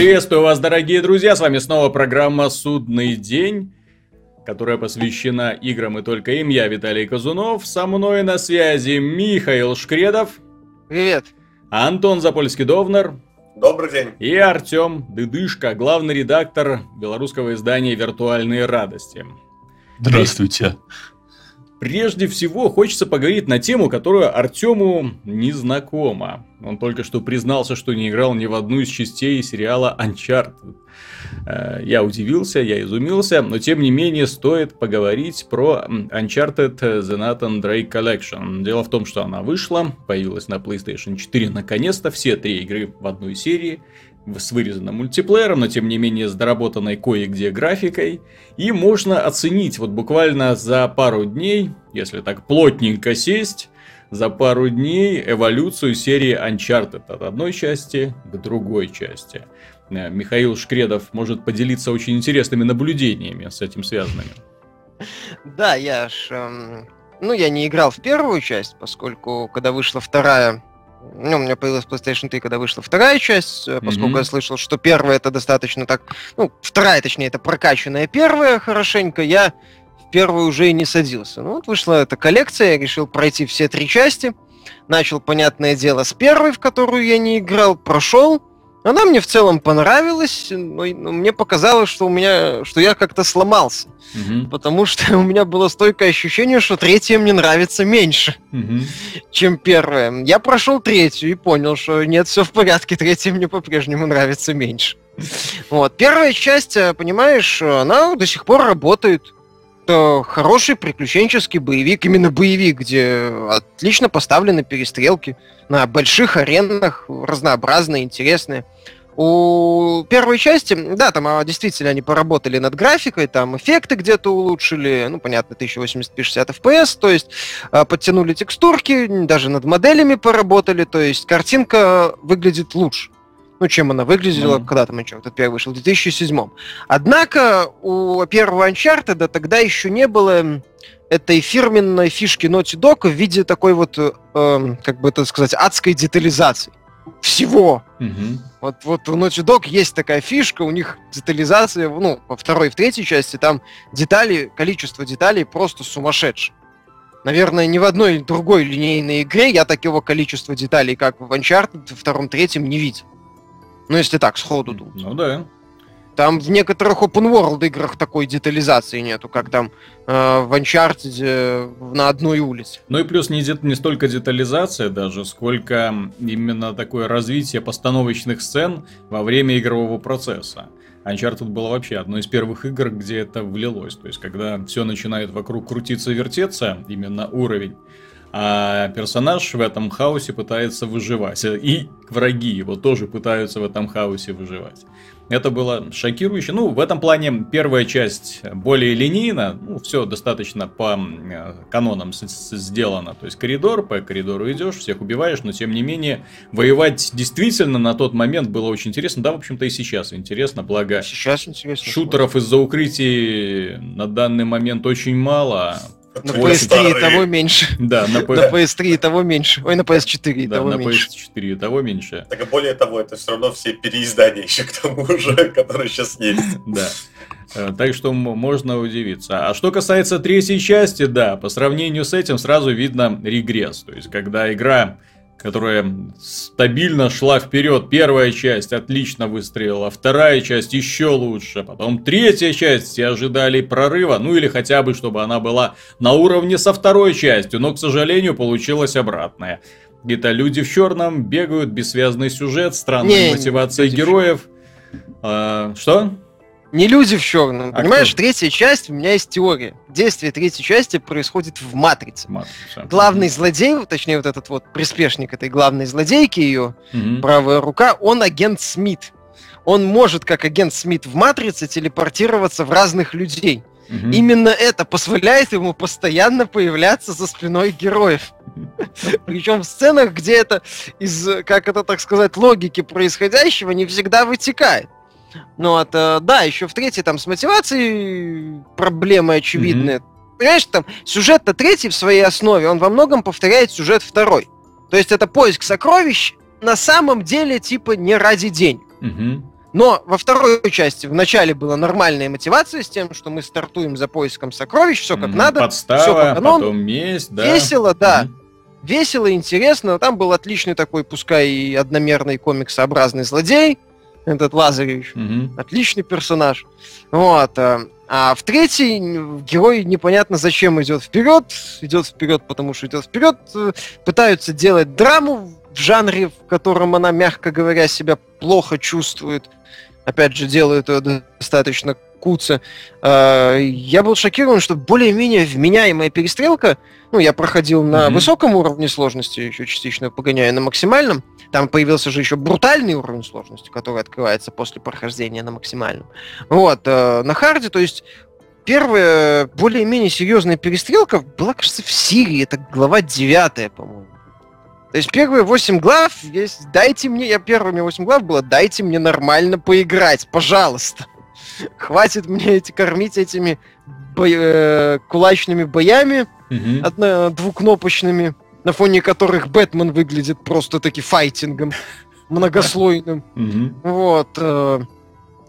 Приветствую вас, дорогие друзья, с вами снова программа «Судный день», которая посвящена играм и только им. Я Виталий Казунов, со мной на связи Михаил Шкредов. Привет. Антон Запольский-Довнер. Добрый день. И Артем Дыдышко, главный редактор белорусского издания «Виртуальные радости». Здравствуйте. Прежде всего, хочется поговорить на тему, которая Артему не знакома. Он только что признался, что не играл ни в одну из частей сериала Uncharted. Э, я удивился, я изумился, но тем не менее стоит поговорить про Uncharted The Nathan Drake Collection. Дело в том, что она вышла, появилась на PlayStation 4 наконец-то, все три игры в одной серии с вырезанным мультиплеером, но тем не менее с доработанной кое-где графикой. И можно оценить вот буквально за пару дней, если так плотненько сесть, за пару дней эволюцию серии Uncharted от одной части к другой части. Э, Михаил Шкредов может поделиться очень интересными наблюдениями с этим связанными. Да, я ж... Эм, ну, я не играл в первую часть, поскольку когда вышла вторая, ну, у меня появилась PlayStation 3, когда вышла вторая часть, mm-hmm. поскольку я слышал, что первая это достаточно так... Ну, вторая, точнее, это прокачанная первая хорошенько, я в первую уже и не садился. Ну, вот вышла эта коллекция, я решил пройти все три части. Начал, понятное дело, с первой, в которую я не играл, прошел, она мне в целом понравилась, но мне показалось, что у меня, что я как-то сломался, угу. потому что у меня было стойкое ощущение, что третья мне нравится меньше, угу. чем первая. Я прошел третью и понял, что нет, все в порядке, третья мне по-прежнему нравится меньше. Вот первая часть, э, понимаешь, она до сих пор работает это хороший приключенческий боевик, именно боевик, где отлично поставлены перестрелки на больших аренах, разнообразные, интересные. У первой части, да, там а, действительно они поработали над графикой, там эффекты где-то улучшили, ну, понятно, 1080p 60 fps, то есть а, подтянули текстурки, даже над моделями поработали, то есть картинка выглядит лучше ну, чем она выглядела, mm. когда там Uncharted первый вышел, в 2007. Однако у первого Uncharted тогда еще не было этой фирменной фишки Naughty Dog в виде такой вот, э, эм, как бы это сказать, адской детализации. Всего. Mm-hmm. Вот, вот у Naughty Dog есть такая фишка, у них детализация, ну, во второй и в третьей части, там детали, количество деталей просто сумасшедшее. Наверное, ни в одной другой линейной игре я такого количества деталей, как в Uncharted, втором, третьем, не видел. Ну, если так, сходу думать. Ну да. Там в некоторых open world играх такой детализации нету, как там э, в Uncharted э, на одной улице. Ну и плюс не, не столько детализация даже, сколько именно такое развитие постановочных сцен во время игрового процесса. Uncharted было вообще одной из первых игр, где это влилось. То есть, когда все начинает вокруг крутиться, вертеться, именно уровень, а персонаж в этом хаосе пытается выживать. И враги его тоже пытаются в этом хаосе выживать. Это было шокирующе. Ну, в этом плане первая часть более линейна. Ну, все достаточно по э, канонам сделано. То есть коридор, по коридору идешь, всех убиваешь, но тем не менее воевать действительно на тот момент было очень интересно. Да, в общем-то и сейчас интересно, благо сейчас интересно. шутеров из-за укрытий на данный момент очень мало. На PS3 и того меньше. Да, на, P... на PS3 и того меньше. Ой, на PS4 и да, того на меньше. PS4 и того меньше. Так и более того, это все равно все переиздания еще к тому же, которые сейчас есть. Да. Э, так что можно удивиться. А что касается третьей части, да, по сравнению с этим сразу видно регресс. То есть, когда игра которая стабильно шла вперед. Первая часть отлично выстрелила, вторая часть еще лучше, потом третья часть все ожидали прорыва, ну или хотя бы, чтобы она была на уровне со второй частью, но, к сожалению, получилось обратное. Где-то люди в черном бегают, бессвязный сюжет, странная мотивация героев. А, что? Не люди в черном. А Понимаешь, кто? третья часть, у меня есть теория. Действие третьей части происходит в Матрице. Матрица. Главный злодей, точнее, вот этот вот приспешник этой главной злодейки ее, угу. правая рука, он агент Смит. Он может, как агент Смит в Матрице, телепортироваться в разных людей. Угу. Именно это позволяет ему постоянно появляться за спиной героев. Причем в сценах, где это из, как это так сказать, логики происходящего не всегда вытекает. Ну, вот, э, да, еще в третьей там с мотивацией проблемы очевидные. Mm-hmm. Понимаешь, там сюжет-то третий в своей основе, он во многом повторяет сюжет второй. То есть это поиск сокровищ на самом деле типа не ради денег. Mm-hmm. Но во второй части в начале была нормальная мотивация с тем, что мы стартуем за поиском сокровищ, все как Мгм. надо, Подстава, всё по канону. потом месть, да. Весело, да. Мгм. весело, интересно. Там был отличный такой, пускай и одномерный комиксообразный злодей, этот Лазаревич. Мгм. Отличный персонаж. Вот. а, А в третий н- герой непонятно зачем идет вперед. Идет вперед, потому что идет вперед. Э, Пытаются делать драму в жанре, в котором она, мягко говоря, себя плохо чувствует. Опять же, делают ее достаточно куца. А, Я был шокирован, что более-менее вменяемая перестрелка. Ну, я проходил на Мгм. высоком уровне сложности, еще частично погоняя на максимальном. Там появился же еще брутальный уровень сложности, который открывается после прохождения на максимальном. Вот, э, на харде, то есть первая более-менее серьезная перестрелка была, кажется, в Сирии, это глава 9, по-моему. То есть первые 8 глав есть, дайте мне, я первыми 8 глав было, дайте мне нормально поиграть, пожалуйста. Хватит мне эти кормить этими бой- э, кулачными боями, Мгм. одно, двукнопочными, на фоне которых Бэтмен выглядит просто таки файтингом многослойным. Вот. э,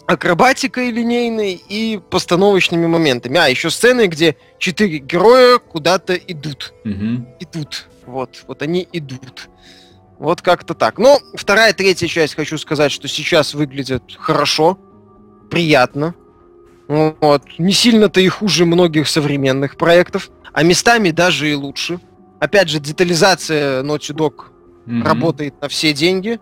акробатикой линейной и постановочными моментами. А, еще сцены, где четыре героя куда-то идут. Идут. Вот. Вот они идут. Вот как-то так. Но вторая, третья часть, хочу сказать, что сейчас выглядят хорошо, приятно. Вот. Не сильно-то и хуже многих современных проектов, а местами даже и лучше. Опять же, детализация Naughty Dog Мгм. работает на все деньги.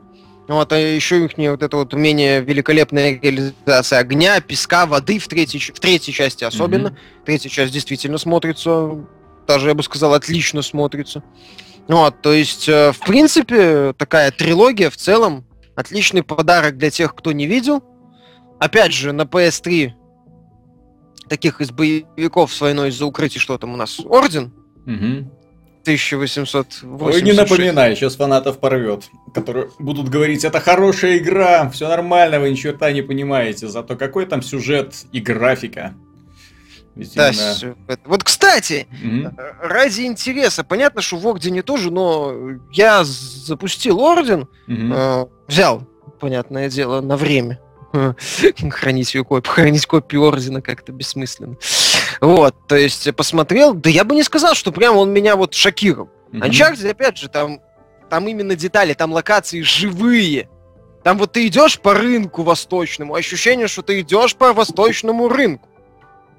Вот, а еще их вот это вот умение великолепная реализация огня, песка, воды в третьей, в третьей части особенно. Мгм. Третья часть действительно смотрится, даже я бы сказал, отлично смотрится. Вот, то есть, э, в принципе, такая трилогия в целом отличный подарок для тех, кто не видел. Опять же, на PS3 таких из боевиков с войной из-за укрытий, что там у нас, Орден Мгм. 1886. Ой, не напоминай, сейчас фанатов порвет, которые будут говорить, это хорошая игра, все нормально, вы ни черта не понимаете, зато какой там сюжет и графика. Ведь Да, именно- Вот, кстати, Мгм. ради интереса, понятно, что в Ордене тоже, но я запустил Орден, Мгм. э, взял, понятное дело, на время. Э, Хранить ее копию, хранить копию Ордена как-то бессмысленно. Вот, то есть э, посмотрел, да я бы не сказал, что прям он меня вот шокировал. Мгм. Uncharted, опять же, там, там именно детали, там локации живые. Там вот ты идешь по рынку восточному, ощущение, что ты идешь по восточному рынку.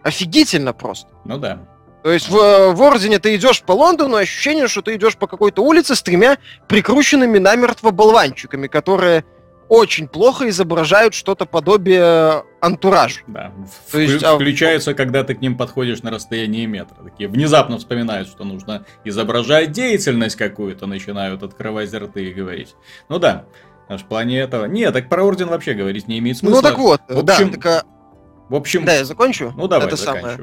Офигительно просто. Ну да. То есть в, в Ордене ты идешь по Лондону, ощущение, что ты идешь по какой-то улице с тремя прикрученными намертво болванчиками, которые очень плохо изображают что-то подобие антуража. Да. То Вклю- есть, а- Включаются, когда ты к ним подходишь на расстоянии метра. Такие внезапно вспоминают, что нужно изображать деятельность какую-то, начинают открывать рты и говорить. Ну да, аж в плане этого. Нет, так про Орден вообще говорить не имеет смысла. Ну так вот, В да, общем, так, а, В общем, да, я закончу. ну давай, Это самое.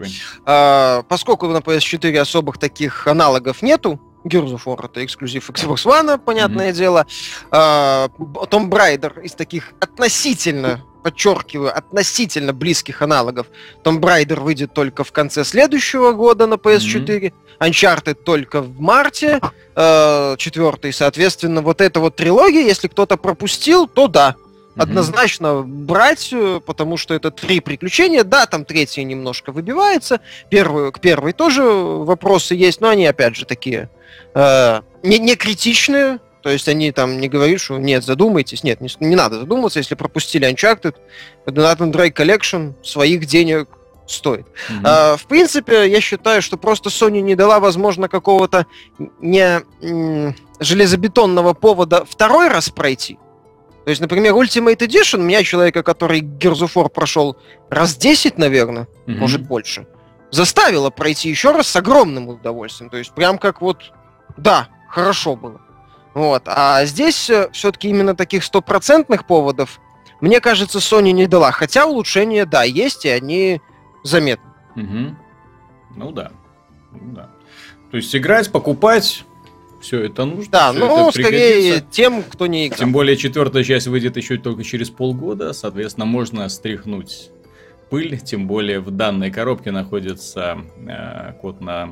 А, поскольку на PS4 особых таких аналогов нету, Gears of War это эксклюзив Xbox One, понятное дело. А, Tomb Raider из таких относительно, подчеркиваю, относительно близких аналогов. Tomb Raider выйдет только в конце следующего года на PS4, Uncharted только в марте, э, четвертый, соответственно, вот эта вот трилогия, если кто-то пропустил, то да, однозначно брать, э, потому что это три приключения. Да, там третья немножко выбивается. Первую, к первой тоже вопросы есть, но они, опять же, такие э, не, не критичные. То есть они там не говорят, что нет, задумайтесь. Нет, не, не надо задумываться, если пропустили Uncharted. Nathan Drake Collection своих денег стоит. Мгм. А, в принципе, я считаю, что просто Sony не дала, возможно, какого-то не м, железобетонного повода второй раз пройти. То есть, например, Ultimate Edition, меня, человека, который Gears of War прошел раз 10, наверное, Мгм. может больше, заставила пройти еще раз с огромным удовольствием. То есть, прям как вот, да, хорошо было. Вот. А здесь все-таки именно таких стопроцентных поводов, мне кажется, Sony не дала. Хотя улучшения, да, есть, и они заметны. Мгм. Ну да. Ну да. То есть играть, покупать, все это нужно. Да, ну, скорее тем, кто не играл. Тем более четвертая часть выйдет еще только через полгода, соответственно, можно стряхнуть пыль, тем более в данной коробке находится э, код на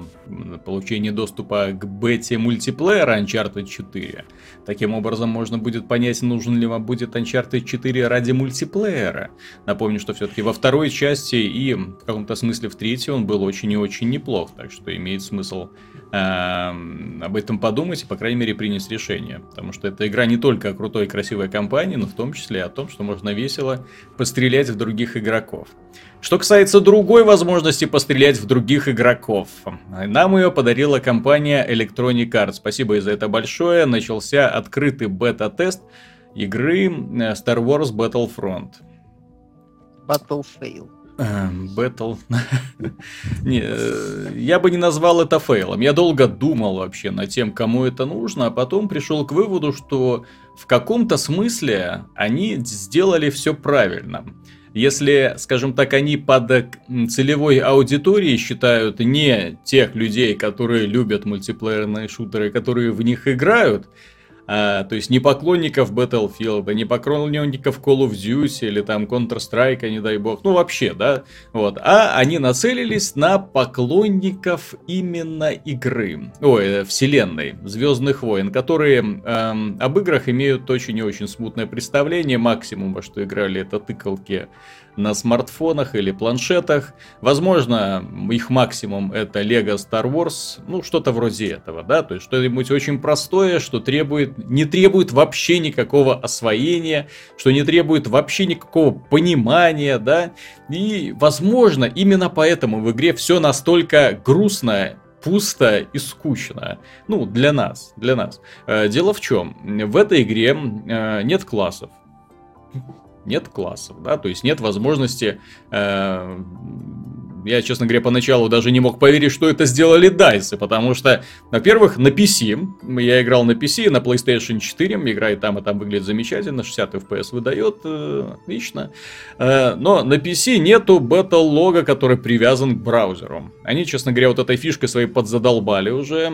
получение доступа к бете мультиплеера Uncharted 4. Таким образом, можно будет понять, нужен ли вам будет Uncharted 4 ради мультиплеера. Напомню, что все-таки во второй части и в каком-то смысле в третьей он был очень и очень неплох, так что имеет смысл э, об этом подумать и, по крайней мере, принять решение. Потому что эта игра не только о крутой и красивой компании, но в том числе и о том, что можно весело пострелять в других игроков. Что касается другой возможности пострелять в других игроков, нам ее подарила компания Electronic Arts. Спасибо за это большое. Начался открытый бета-тест игры э, Star Wars Battlefront. Battle Fail. Battle... не, э, я бы не назвал это фейлом. Я долго думал вообще над тем, кому это нужно, а потом пришел к выводу, что в каком-то смысле они сделали все правильно. Если, скажем так, они под целевой аудиторией считают не тех людей, которые любят мультиплеерные шутеры, которые в них играют, а, то есть не поклонников Battlefield, не поклонников Call of Duty или там Counter-Strike, не дай бог, ну вообще, да, вот, а они нацелились на поклонников именно игры, ой, э, вселенной, Звездных войн, которые эм, об играх имеют очень и очень смутное представление, максимум во что играли это тыкалки на смартфонах или планшетах. Возможно, их максимум это Lego Star Wars, ну, что-то вроде этого, да, то есть что-нибудь очень простое, что требует, не требует вообще никакого освоения, что не требует вообще никакого понимания, да, и, возможно, именно поэтому в игре все настолько грустно пусто и скучно. Ну, для нас, для нас. Э, дело в чем? В этой игре э, нет классов нет классов, да, то есть нет возможности э, я, честно говоря, поначалу даже не мог поверить, что это сделали дайсы, потому что, во-первых, на PC, я играл на PC, на PlayStation 4, играет там и там выглядит замечательно, 60 FPS выдает, э, отлично, э, но на PC нету бета-лога, который привязан к браузеру. Они, честно говоря, вот этой фишкой своей подзадолбали уже,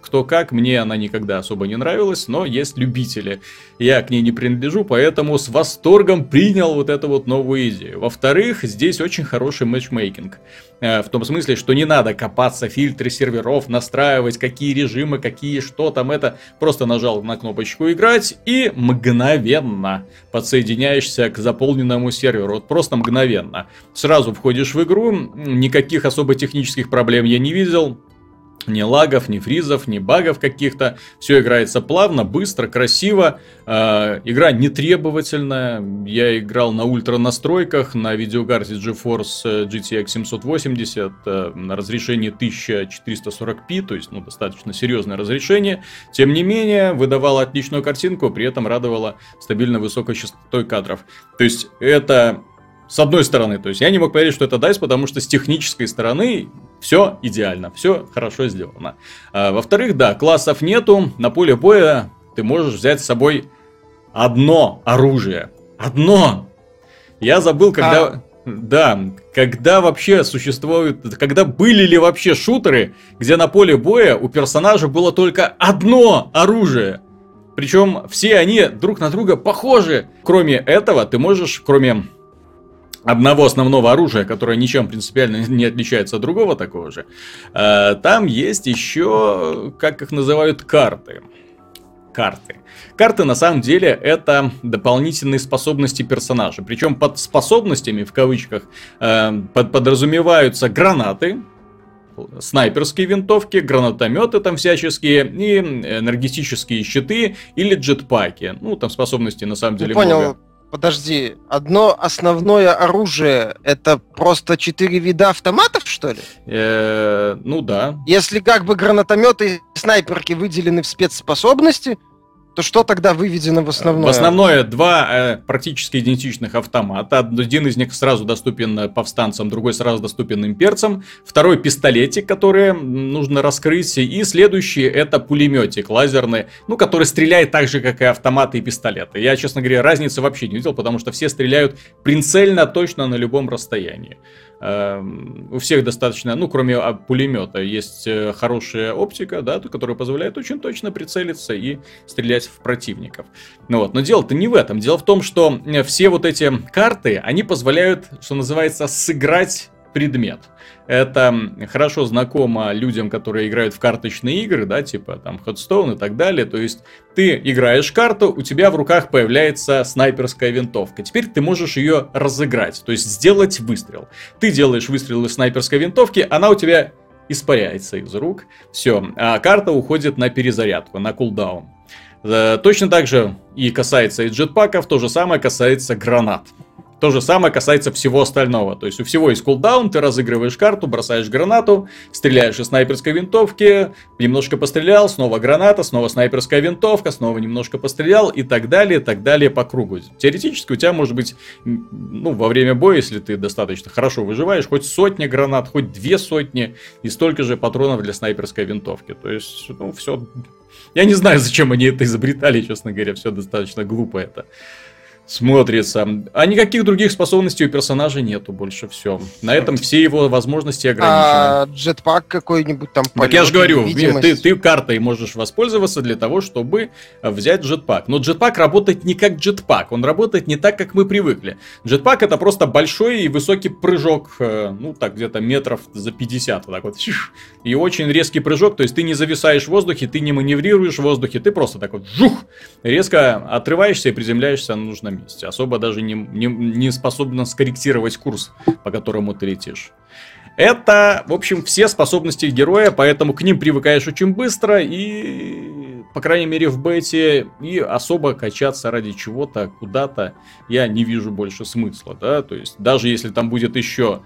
кто как, мне она никогда особо не нравилась, но есть любители. Я к ней не принадлежу, поэтому с восторгом принял вот эту вот новую идею. Во-вторых, здесь очень хороший матчмейкинг. Э, в том смысле, что не надо копаться фильтры серверов, настраивать, какие режимы, какие что там это. Просто нажал на кнопочку играть и мгновенно подсоединяешься к заполненному серверу. Вот просто мгновенно. Сразу входишь в игру, никаких особо технических проблем я не видел. Ни лагов, ни фризов, ни багов каких-то. Все играется плавно, быстро, красиво. Э, игра не требовательная. Я играл на ультра настройках, на видеокарте GeForce GTX 780 э, на разрешении 1440p, то есть ну, достаточно серьезное разрешение. Тем не менее, выдавала отличную картинку, при этом радовала стабильно высокой частотой кадров. То есть это с одной стороны, то есть я не мог поверить, что это DICE, потому что с технической стороны все идеально, все хорошо сделано. А, во-вторых, да, классов нету, на поле боя ты можешь взять с собой одно оружие. Одно! Я забыл, когда... А... Да, когда вообще существуют, когда были ли вообще шутеры, где на поле боя у персонажа было только одно оружие. Причем все они друг на друга похожи. Кроме этого, ты можешь, кроме одного основного оружия, которое ничем принципиально не отличается от другого такого же, э, там есть еще, как их называют, карты. Карты. Карты на самом деле это дополнительные способности персонажа. Причем под способностями, в кавычках, э, подразумеваются гранаты, снайперские винтовки, гранатометы там всяческие и энергетические щиты или джетпаки. Ну, там способностей на самом деле ну, понял. Подожди, одно основное оружие это просто четыре вида автоматов, что ли? Э, ну да. Если как бы гранатометы и снайперки выделены в спецспособности, то что тогда выведено в основное? В основное два э, практически идентичных автомата. Один из них сразу доступен э, повстанцам, другой сразу доступен имперцам. Второй пистолетик, который нужно раскрыть. И следующий это пулеметик лазерный, ну, который стреляет так же, как и автоматы и пистолеты. Я, честно говоря, разницы вообще не видел, потому что все стреляют прицельно точно на любом расстоянии. Эм, у всех достаточно, ну, кроме а, пулемета, есть э, хорошая оптика, да, которая позволяет очень точно прицелиться и стрелять в противников. Ну вот, но дело-то не в этом. Дело в том, что э, все вот эти карты, они позволяют, что называется, сыграть предмет. Это хорошо знакомо людям, которые играют в карточные игры, да, типа там Headstone и так далее. То есть ты играешь карту, у тебя в руках появляется снайперская винтовка. Теперь ты можешь ее разыграть, то есть сделать выстрел. Ты делаешь выстрел из снайперской винтовки, она у тебя испаряется из рук. Все, а карта уходит на перезарядку, на кулдаун. Э, точно так же и касается и джетпаков, то же самое касается гранат. То же самое касается всего остального. То есть у всего есть кулдаун, ты разыгрываешь карту, бросаешь гранату, стреляешь из снайперской винтовки, немножко пострелял, снова граната, снова снайперская винтовка, снова немножко пострелял и так далее, так далее по кругу. Теоретически у тебя может быть, ну, во время боя, если ты достаточно хорошо выживаешь, хоть сотня гранат, хоть две сотни и столько же патронов для снайперской винтовки. То есть, ну, все... Я не знаю, зачем они это изобретали, честно говоря, все достаточно глупо это смотрится. А никаких других способностей у персонажа нету больше, все. На этом все его возможности ограничены. А джетпак какой-нибудь там Так я же говорю, ты, ты картой можешь воспользоваться для того, чтобы взять джетпак. Но джетпак работает не как джетпак, он работает не так, как мы привыкли. Джетпак это просто большой и высокий прыжок, э, ну так где-то метров за 50, вот так вот. И очень резкий прыжок, то есть ты не зависаешь в воздухе, ты не маневрируешь в воздухе, ты просто так вот жух, резко отрываешься и приземляешься на нужном месте. Особо даже не, не, не способна скорректировать курс, по которому ты летишь. Это, в общем, все способности героя, поэтому к ним привыкаешь очень быстро и, по крайней мере, в бете, и особо качаться ради чего-то куда-то я не вижу больше смысла, да, то есть даже если там будет еще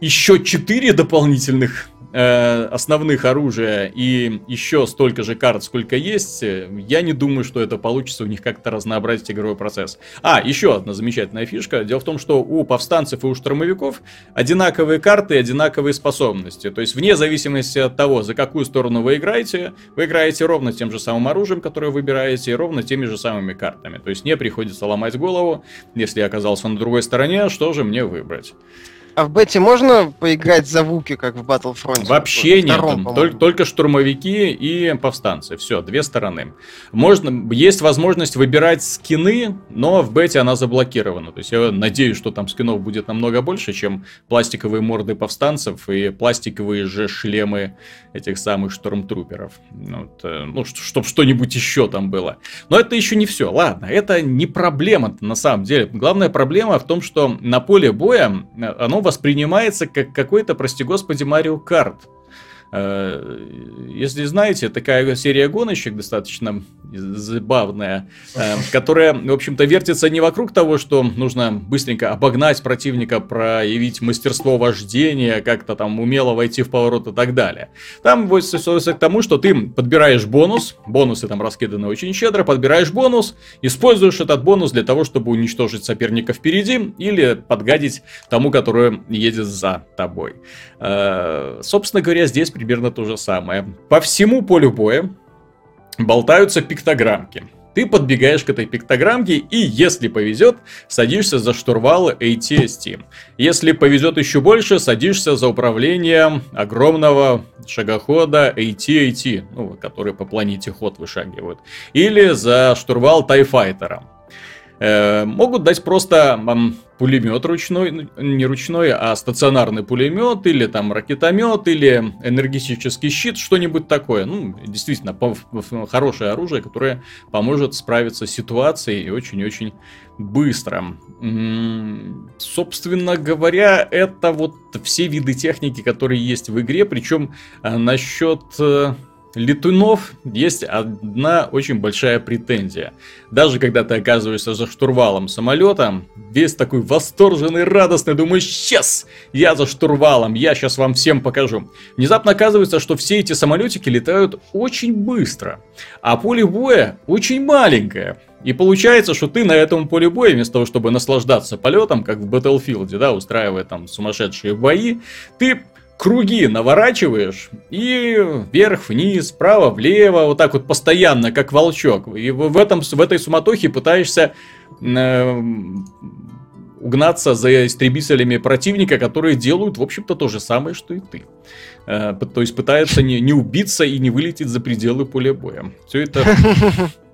еще четыре дополнительных Э, основных оружия и еще столько же карт, сколько есть, э, я не думаю, что это получится у них как-то разнообразить игровой процесс. А, еще одна замечательная фишка. Дело в том, что у повстанцев и у штурмовиков одинаковые карты и одинаковые способности. То есть, вне зависимости от того, за какую сторону вы играете, вы играете ровно тем же самым оружием, которое выбираете, и ровно теми же самыми картами. То есть, не приходится ломать голову, если я оказался на другой стороне, что же мне выбрать. А в бете можно поиграть за Вуки, как в Battlefront? Вообще нет. Только, только штурмовики и повстанцы. Все, две стороны. Можно, есть возможность выбирать скины, но в бете она заблокирована. То есть я надеюсь, что там скинов будет намного больше, чем пластиковые морды повстанцев и пластиковые же шлемы этих самых штурмтруперов. Ну, вот, э, ну чтобы что-нибудь еще там было. Но это еще не все. Ладно, это не проблема на самом деле. Главная проблема в том, что на поле боя э, оно воспринимается как какой-то, прости господи, Марио Карт. Э, если знаете, такая серия гоночек достаточно забавная, э, которая, в общем-то, вертится не вокруг того, что нужно быстренько обогнать противника, проявить мастерство вождения, как-то там умело войти в поворот и так далее. Там сводится к тому, что ты подбираешь бонус, бонусы там раскиданы очень щедро, подбираешь бонус, используешь этот бонус для того, чтобы уничтожить соперника впереди или подгадить тому, который едет за тобой. Э, собственно говоря, здесь примерно то же самое. По всему полю боя болтаются пиктограммки. Ты подбегаешь к этой пиктограммке и, если повезет, садишься за штурвал ATST. Если повезет еще больше, садишься за управление огромного шагохода AT-AT, ну, который по планете ход вышагивают. Или за штурвал Тайфайтера. Э, могут дать просто пулемет ручной, не ручной, а стационарный пулемет, или там ракетомет, или энергетический щит, что-нибудь такое. Ну, действительно, хорошее оружие, которое поможет справиться с ситуацией и очень-очень быстро. Собственно говоря, это вот все виды техники, которые есть в игре, причем э, насчет э, летунов есть одна очень большая претензия. Даже когда ты оказываешься за штурвалом самолета, весь такой восторженный, радостный, думаешь, сейчас я за штурвалом, я сейчас вам всем покажу. Внезапно оказывается, что все эти самолетики летают очень быстро, а поле боя очень маленькое. И получается, что ты на этом поле боя, вместо того, чтобы наслаждаться полетом, как в Battlefield, да, устраивая там сумасшедшие бои, ты круги наворачиваешь и вверх, вниз, вправо, влево, вот так вот постоянно, как волчок. И в, этом, в этой суматохе пытаешься э, угнаться за истребителями противника, которые делают, в общем-то, то же самое, что и ты. Э, то есть пытаются не, не убиться и не вылететь за пределы поля боя. Все это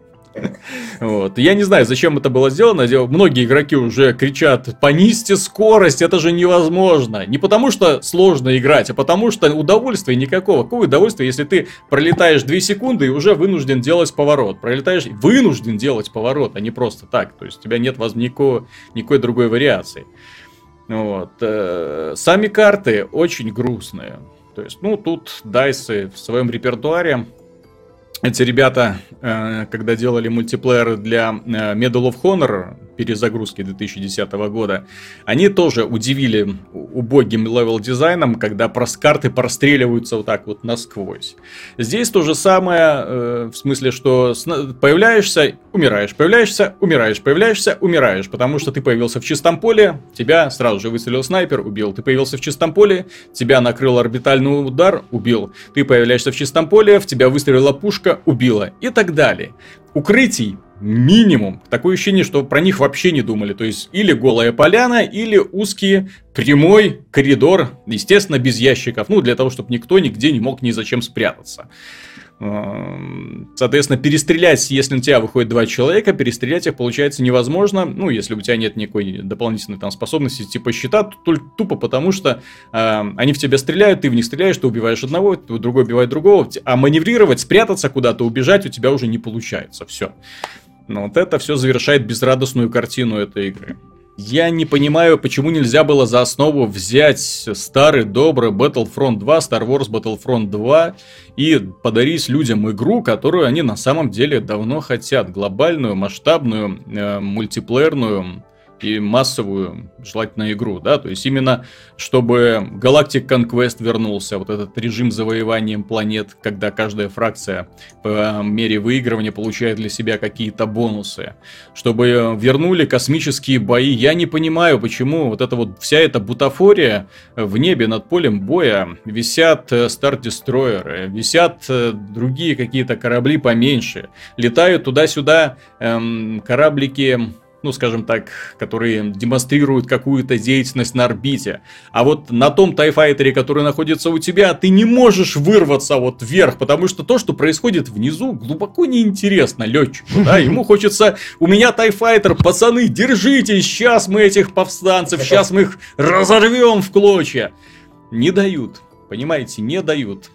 Вот. Я не знаю, зачем это было сделано. Многие игроки уже кричат, понизьте скорость, это же невозможно. Не потому что сложно играть, а потому что удовольствия никакого. Какое удовольствие, если ты пролетаешь 2 секунды и уже вынужден делать поворот. Пролетаешь, вынужден делать поворот, а не просто так. То есть у тебя нет никакого, никакой другой вариации. Вот. Э, сами карты очень грустные. То есть, ну, тут DICE ы в своем репертуаре эти ребята, э, когда делали мультиплеер для э, Medal of Honor, перезагрузки 2010 года, они тоже удивили убогим level дизайном, когда карты простреливаются вот так вот насквозь. Здесь то же самое, э, в смысле, что появляешься, умираешь, появляешься, умираешь, появляешься, умираешь, потому что ты появился в чистом поле, тебя сразу же выстрелил снайпер, убил. Ты появился в чистом поле, тебя накрыл орбитальный удар, убил. Ты появляешься в чистом поле, в тебя выстрелила пушка, убила. И так далее. Укрытий минимум. Такое ощущение, что про них вообще не думали. То есть, или голая поляна, или узкий прямой коридор, естественно, без ящиков. Ну, для того, чтобы никто нигде не мог ни зачем спрятаться. Эм, соответственно, перестрелять, если на тебя выходит два человека, перестрелять их получается невозможно. Ну, если у тебя нет никакой дополнительной там способности типа щита, только тупо потому, что э, они в тебя стреляют, ты в них стреляешь, ты убиваешь одного, другой убивает другого, а маневрировать, спрятаться куда-то, убежать у тебя уже не получается. Все. Но вот это все завершает безрадостную картину этой игры. Я не понимаю, почему нельзя было за основу взять старый добрый Battlefront 2, Star Wars Battlefront 2 и подарить людям игру, которую они на самом деле давно хотят. Глобальную, масштабную, э, мультиплеерную, и массовую, желательно, игру, да, то есть именно, чтобы Galactic Conquest вернулся, вот этот режим завоеванием планет, когда каждая фракция по мере выигрывания получает для себя какие-то бонусы, чтобы вернули космические бои, я не понимаю, почему вот эта вот вся эта бутафория в небе над полем боя, висят Стар-дестройеры, висят э, другие какие-то корабли поменьше, летают туда-сюда эм, кораблики ну, скажем так, которые демонстрируют какую-то деятельность на орбите. А вот на том тайфайтере, который находится у тебя, ты не можешь вырваться вот вверх, потому что то, что происходит внизу, глубоко неинтересно летчику, да, ему хочется, у меня тайфайтер, пацаны, держитесь, сейчас мы этих повстанцев, сейчас мы их разорвем в клочья. Не дают, понимаете, не дают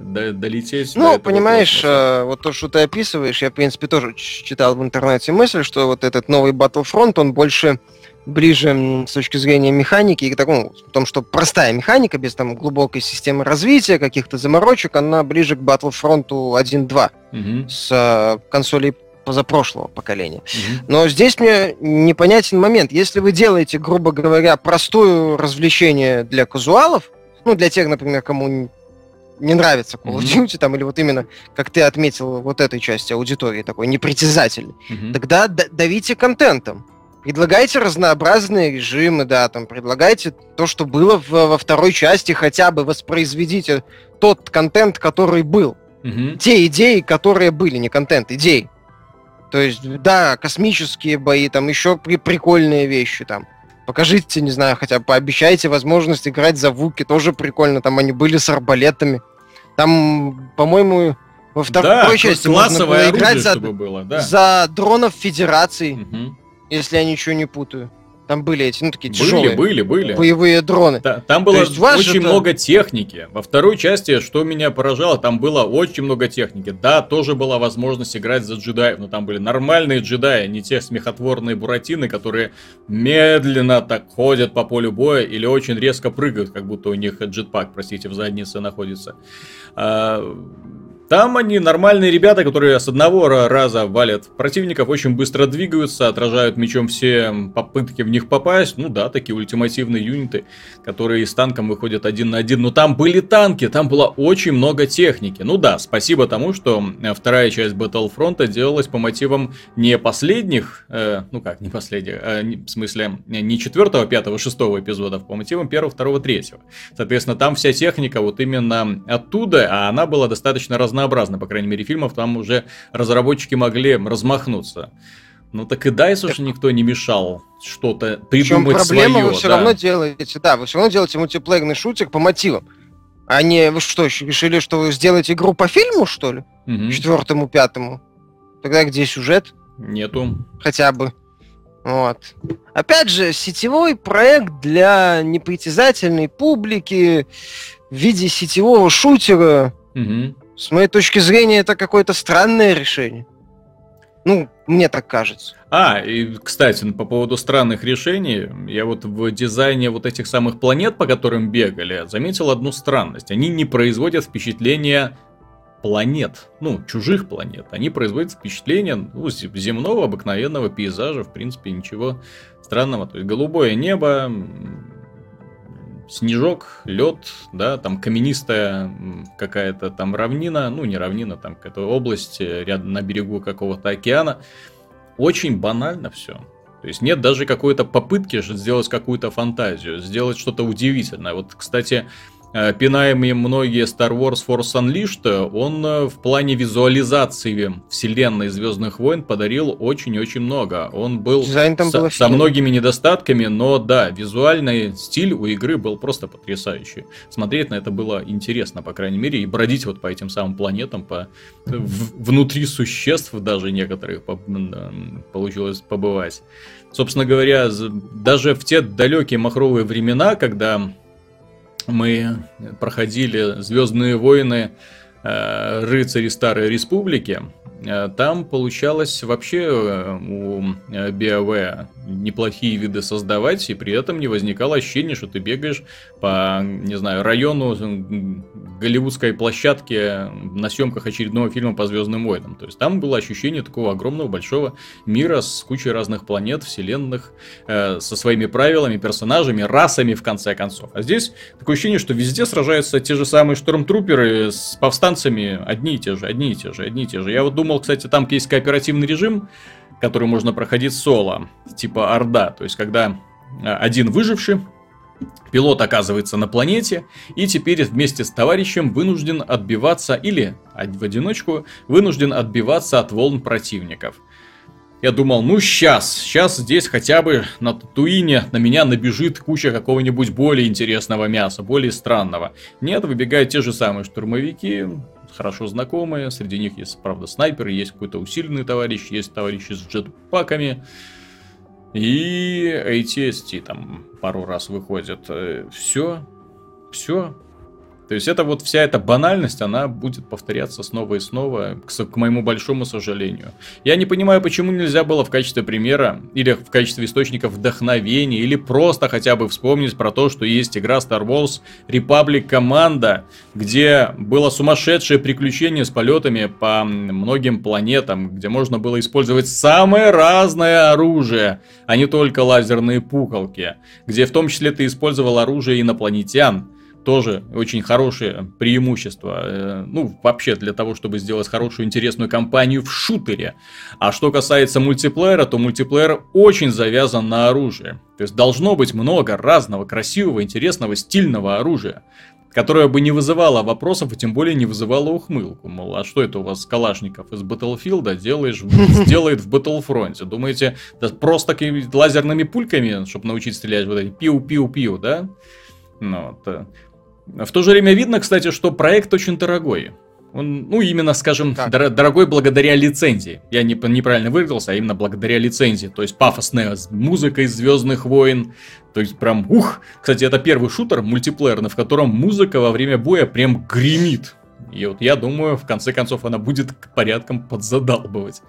долететь. Ну, понимаешь, э, вот то, что ты описываешь, я, в принципе, тоже читал в интернете мысль, что вот этот новый Battlefront, он больше ближе с точки зрения механики и к такому, в том, что простая механика, без там глубокой системы развития, каких-то заморочек, она ближе к Battlefront 1.2 угу. с э, консолей позапрошлого поколения. mm Но здесь мне непонятен момент. Если вы делаете, грубо говоря, простое развлечение для казуалов, ну, для тех, например, кому не нравится Call of Duty, там, или вот именно, как ты отметил, вот этой части аудитории, такой непритязательный, mm-hmm. тогда давите контентом. Предлагайте разнообразные режимы, да, там, предлагайте то, что было в, во второй части, хотя бы воспроизведите тот контент, который был. Mm-hmm. Те идеи, которые были, не контент, идеи. То есть, да, космические бои, там еще при прикольные вещи, там. Покажите, не знаю, хотя бы пообещайте возможность играть за Вуки, тоже прикольно. Там они были с арбалетами. Там, по-моему, во второй да, части можно было играть за, было, да. за дронов Федерации, угу. если я ничего не путаю. Там были эти, ну, такие тяжелые были, были. боевые дроны. Да, там было очень это... много техники. Во второй части, что меня поражало, там было очень много техники. Да, тоже была возможность играть за джедаев, но там были нормальные джедаи, не те смехотворные буратины, которые медленно так ходят по полю боя или очень резко прыгают, как будто у них джетпак, простите, в заднице находится. А, там они нормальные ребята, которые с одного раза валят противников, очень быстро двигаются, отражают мечом все попытки в них попасть. Ну да, такие ультимативные юниты, которые с танком выходят один на один. Но там были танки, там было очень много техники. Ну да, спасибо тому, что э, вторая часть Battlefront делалась по мотивам не последних, э, ну как, не последних, э, в смысле не четвертого, пятого, шестого эпизодов, по мотивам первого, второго, третьего. Соответственно, там вся техника вот именно оттуда, а она была достаточно разнообразна разнообразно, по крайней мере, фильмов, там уже разработчики могли размахнуться. Ну так и Дайсу же никто не мешал что-то придумать проблема, свое. вы все да. равно делаете, да, вы все равно делаете мультиплеерный шутер по мотивам. А не, вы что, решили, что вы сделаете игру по фильму, что ли? Мгм. Четвертому, пятому? Тогда где сюжет? Нету. Хотя бы. Вот. Опять же, сетевой проект для непритязательной публики в виде сетевого шутера, Мгм. С моей точки зрения, это какое-то странное решение. Ну, мне так кажется. А, и, кстати, по поводу странных решений, я вот в дизайне вот этих самых планет, по которым бегали, заметил одну странность. Они не производят впечатления планет, ну, чужих планет. Они производят впечатление ну, зе- земного обыкновенного пейзажа, в принципе, ничего странного. То есть голубое небо, снежок, лед, да, там каменистая какая-то там равнина, ну, не равнина, там какая-то область э, рядом на берегу какого-то океана. Очень банально все. То есть нет даже какой-то попытки сделать какую-то фантазию, сделать что-то удивительное. Вот, кстати, э, пинаемые многие Star Wars Force Unleashed, он э, в плане визуализации вселенной Звездных войн подарил очень-очень много. Он был Дизайн там со, со многими недостатками, но да, визуальный стиль у игры был просто потрясающий. Смотреть на это было интересно, по крайней мере, и бродить вот по этим самым планетам, по в- внутри существ даже некоторых по- получилось побывать. Собственно говоря, даже в те далекие махровые времена, когда мы проходили Звездные войны, э, рыцари Старой Республики, там получалось вообще э, у э, BioWare неплохие виды создавать, и при этом не возникало ощущения, что ты бегаешь по, не знаю, району голливудской площадки на съемках очередного фильма по Звездным войнам. То есть там было ощущение такого огромного большого мира с кучей разных планет, вселенных, э, со своими правилами, персонажами, расами в конце концов. А здесь такое ощущение, что везде сражаются те же самые штормтруперы с повстанцами, одни и те же, одни и те же, одни и те же. Я вот думал, кстати, там есть кооперативный режим, который можно проходить соло, типа Орда. То есть, когда э, один выживший, пилот оказывается на планете, и теперь вместе с товарищем вынужден отбиваться, или в одиночку, вынужден отбиваться от волн противников. Я думал, ну сейчас, сейчас здесь хотя бы на Татуине на меня набежит куча какого-нибудь более интересного мяса, более странного. Нет, выбегают те же самые штурмовики, хорошо знакомые, среди них есть, правда, снайперы, есть какой-то усиленный товарищ, есть товарищи с джетпаками, и ATST там пару раз выходит. Все, все. То есть это вот вся эта банальность, она будет повторяться снова и снова, к, к моему большому сожалению. Я не понимаю, почему нельзя было в качестве примера, или в качестве источника вдохновения, или просто хотя бы вспомнить про то, что есть игра Star Wars Republic Команда, где было сумасшедшее приключение с полетами по многим планетам, где можно было использовать самое разное оружие, а не только лазерные пуколки, где в том числе ты использовал оружие инопланетян, тоже очень хорошее преимущество. э, Ну, вообще для того, чтобы сделать хорошую, интересную кампанию в шутере. А что касается мультиплеера, то мультиплеер очень завязан на оружие. То есть должно быть много разного, красивого, интересного, стильного оружия которое бы не вызывало вопросов и тем более не вызывало ухмылку. Мол, а что это у вас Калашников из Battlefield делаешь, сделает в Battlefront? Думаете, да просто лазерными пульками, чтобы научить стрелять вот эти пиу-пиу-пиу, да? Ну, вот, э. В то же время видно, кстати, что проект очень дорогой. Он, ну, именно, скажем, Так. дор- дорогой благодаря лицензии. Я не, неправильно выразился, а именно благодаря лицензии. То есть пафосная музыка из Звездных войн. То есть прям, ух! Кстати, это первый шутер мультиплеерный, в котором музыка во время боя прям гремит. И вот я думаю, в конце концов, она будет к порядкам подзадалбывать.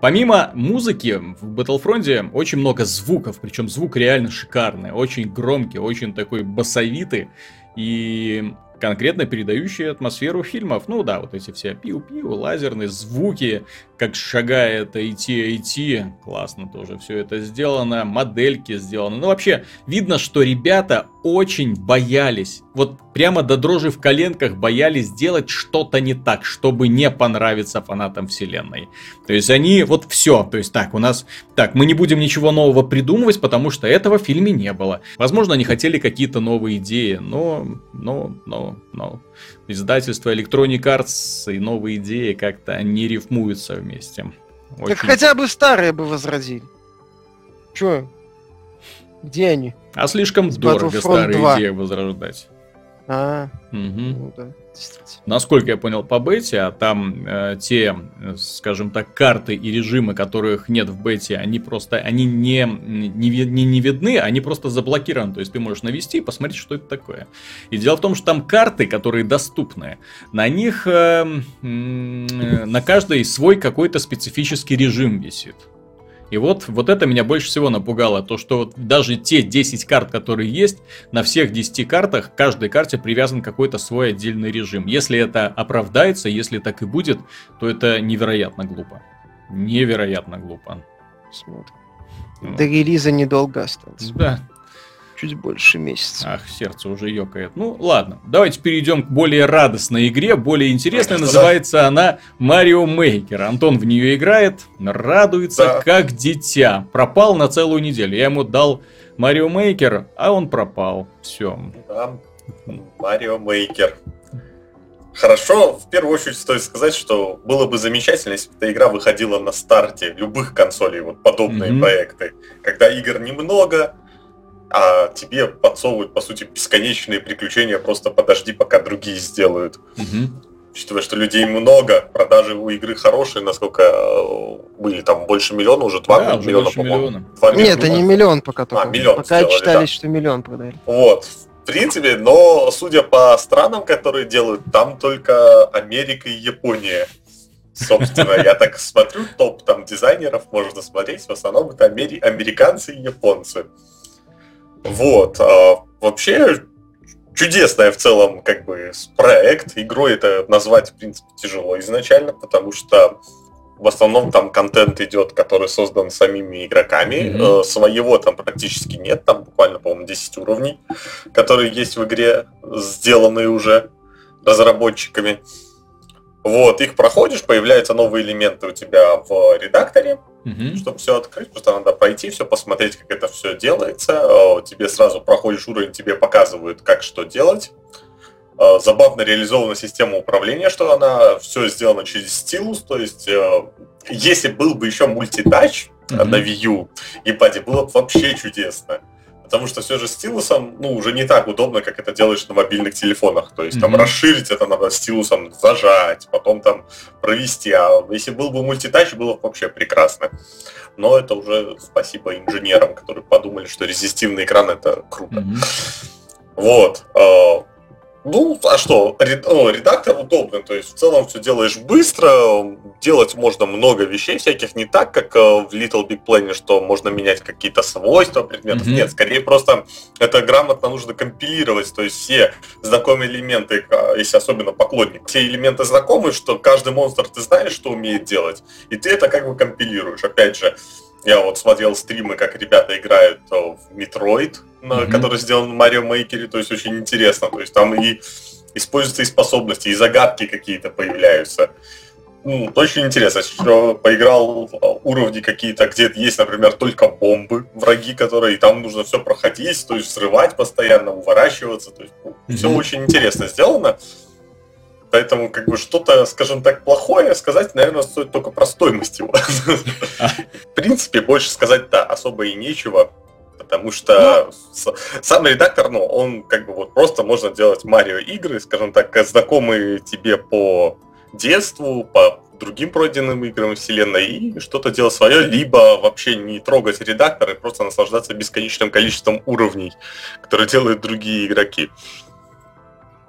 Помимо музыки, в Battlefront очень много звуков, причем звук реально шикарный, очень громкий, очень такой басовитый и конкретно передающий атмосферу фильмов. Ну да, вот эти все пиу-пиу, лазерные звуки, как шагает идти, классно тоже все это сделано, модельки сделаны. Ну вообще, видно, что ребята очень боялись, вот прямо до дрожи в коленках боялись сделать что-то не так, чтобы не понравиться фанатам вселенной. То есть они вот все, то есть так, у нас, так, мы не будем ничего нового придумывать, потому что этого в фильме не было. Возможно, они хотели какие-то новые идеи, но, но, но, но. Издательство Electronic Arts и новые идеи как-то не рифмуются вместе. Так очень... хотя бы старые бы возродили. Чё? Где они? А слишком дорого старые 2. идеи возрождать. А, угу. ну да. Насколько я понял по бете, а там э, те, скажем так, карты и режимы, которых нет в бете, они просто, они не, не, не, не видны, они просто заблокированы. То есть ты можешь навести и посмотреть, что это такое. И дело в том, что там карты, которые доступны, на них э, э, на каждой свой какой-то специфический режим висит. И вот, вот это меня больше всего напугало, то что вот даже те 10 карт, которые есть, на всех 10 картах, каждой карте привязан какой-то свой отдельный режим. Если это оправдается, если так и будет, то это невероятно глупо. Невероятно глупо. Смотрим. До релиза недолго осталось. Да, чуть больше месяца. Ах, сердце уже ёкает. Ну, ладно. Давайте перейдем к более радостной игре, более интересной. Называется она Марио Мейкер. Антон в нее играет, радуется да. как дитя. Пропал на целую неделю. Я ему дал Марио Мейкер, а он пропал. Все. Да. Марио Мейкер. Хорошо, в первую очередь стоит сказать, что было бы замечательно, если бы эта игра выходила на старте любых консолей, вот подобные mm-hmm. проекты. Когда игр немного, а тебе подсовывают, по сути, бесконечные приключения, просто подожди, пока другие сделают. Угу. Учитывая, что людей много, продажи у игры хорошие, насколько э, были там больше миллиона, уже 2 да, миллиона, по-моему. Нет, это не миллион пока только. А, миллион пока сделали, читались, да. что миллион продали. Вот. В принципе, но судя по странам, которые делают, там только Америка и Япония. Собственно, я так смотрю, топ там дизайнеров можно смотреть, в основном это американцы и японцы. Вот. А, вообще чудесная в целом как бы проект. Игрой это назвать, в принципе, тяжело изначально, потому что в основном там контент идет, который создан самими игроками. Mm-hmm. Своего там практически нет. Там буквально, по-моему, 10 уровней, которые есть в игре, сделанные уже разработчиками. Вот, их проходишь, появляются новые элементы у тебя в редакторе, угу. чтобы все открыть, просто надо пройти, все посмотреть, как это все делается. Тебе сразу проходишь уровень, тебе показывают, как что делать. Забавно реализована система управления, что она все сделана через стилус, то есть э, если был бы еще мультитач mm на Wii U и паде, было бы вообще чудесно потому что все же стилусом, ну, уже не так удобно, как это делаешь на мобильных телефонах. То есть mm-hmm. там расширить это надо стилусом, зажать, потом там провести. А если был бы мультитач, было бы вообще прекрасно. Но это уже спасибо инженерам, которые подумали, что резистивный экран это круто. Mm-hmm. Вот. Ну, а что, ну, редактор удобный, то есть в целом все делаешь быстро, делать можно много вещей всяких, не так, как э, в Little Big Planet, что можно менять какие-то свойства предметов. Mm-hmm. Нет, скорее просто это грамотно нужно компилировать, то есть все знакомые элементы, если особенно поклонник, все элементы знакомы, что каждый монстр ты знаешь, что умеет делать, и ты это как бы компилируешь. Опять же, я вот смотрел стримы, как ребята играют э, в Metroid, mm-hmm. который сделан в Mario Maker, то есть очень интересно. То есть там и используются и способности, и загадки какие-то появляются. Ну, очень интересно, что поиграл уровни какие-то, где есть, например, только бомбы, враги, которые, и там нужно все проходить, то есть взрывать постоянно, уворачиваться, то есть ну, mm-hmm. все очень интересно сделано. Поэтому, как бы, что-то, скажем так, плохое сказать, наверное, стоит только про стоимость его. В принципе, больше сказать-то особо и нечего. Потому что ну. сам редактор, ну, он как бы вот просто можно делать Марио игры, скажем так, знакомые тебе по детству, по другим пройденным играм вселенной и что-то делать свое, либо вообще не трогать редактор и просто наслаждаться бесконечным количеством уровней, которые делают другие игроки.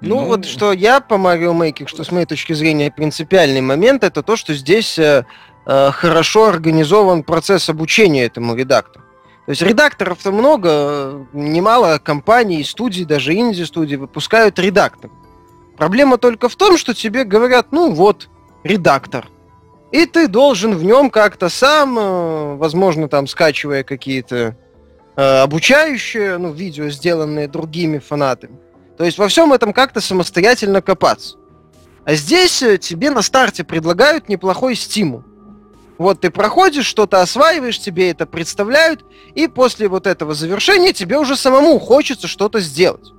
Ну, ну, вот что я по Mario Maker, что с моей точки зрения принципиальный момент, это то, что здесь э, э, хорошо организован процесс обучения этому редактору. То есть редакторов-то много, немало компаний, студий, даже инди-студий выпускают редактор. Проблема только в том, что тебе говорят, ну вот, редактор. И ты должен в нем как-то сам, э, возможно, там скачивая какие-то э, обучающие, ну, видео, сделанные другими фанатами, то есть во всем этом как-то самостоятельно копаться. А здесь э, тебе на старте предлагают неплохой стимул. Вот ты проходишь, что-то осваиваешь, тебе это представляют, и после вот этого завершения тебе уже самому хочется что-то сделать.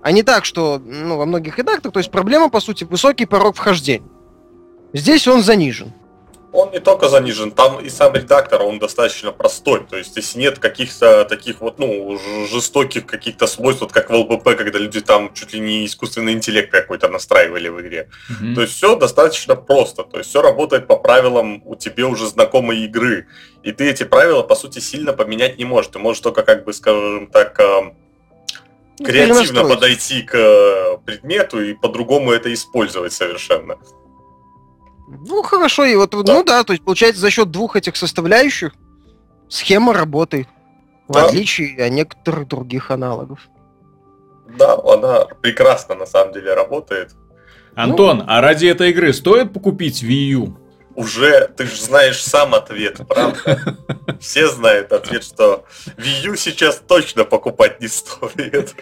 А не так, что ну, во многих редакторах, то есть проблема, по сути, высокий порог вхождения. Здесь он занижен. Он не только занижен, там и сам редактор, он достаточно простой. То есть, если нет каких-то таких вот, ну, жестоких каких-то свойств, вот как в ЛПП, когда люди там чуть ли не искусственный интеллект какой-то настраивали в игре. Mm-hmm. То есть, все достаточно просто. То есть, все работает по правилам у тебе уже знакомой игры. И ты эти правила, по сути, сильно поменять не можешь. Ты можешь только, как бы, скажем так, эм, ну, креативно подойти к э, предмету и по-другому это использовать совершенно. Ну, хорошо, и вот, да. ну да, то есть, получается, за счет двух этих составляющих схема работает. В да. отличие от некоторых других аналогов. Да, она прекрасно на самом деле работает. Антон, ну, а ради этой игры стоит покупить Wii U? Уже, ты же знаешь сам ответ, правда? Все знают ответ, что Wii U сейчас точно покупать не стоит.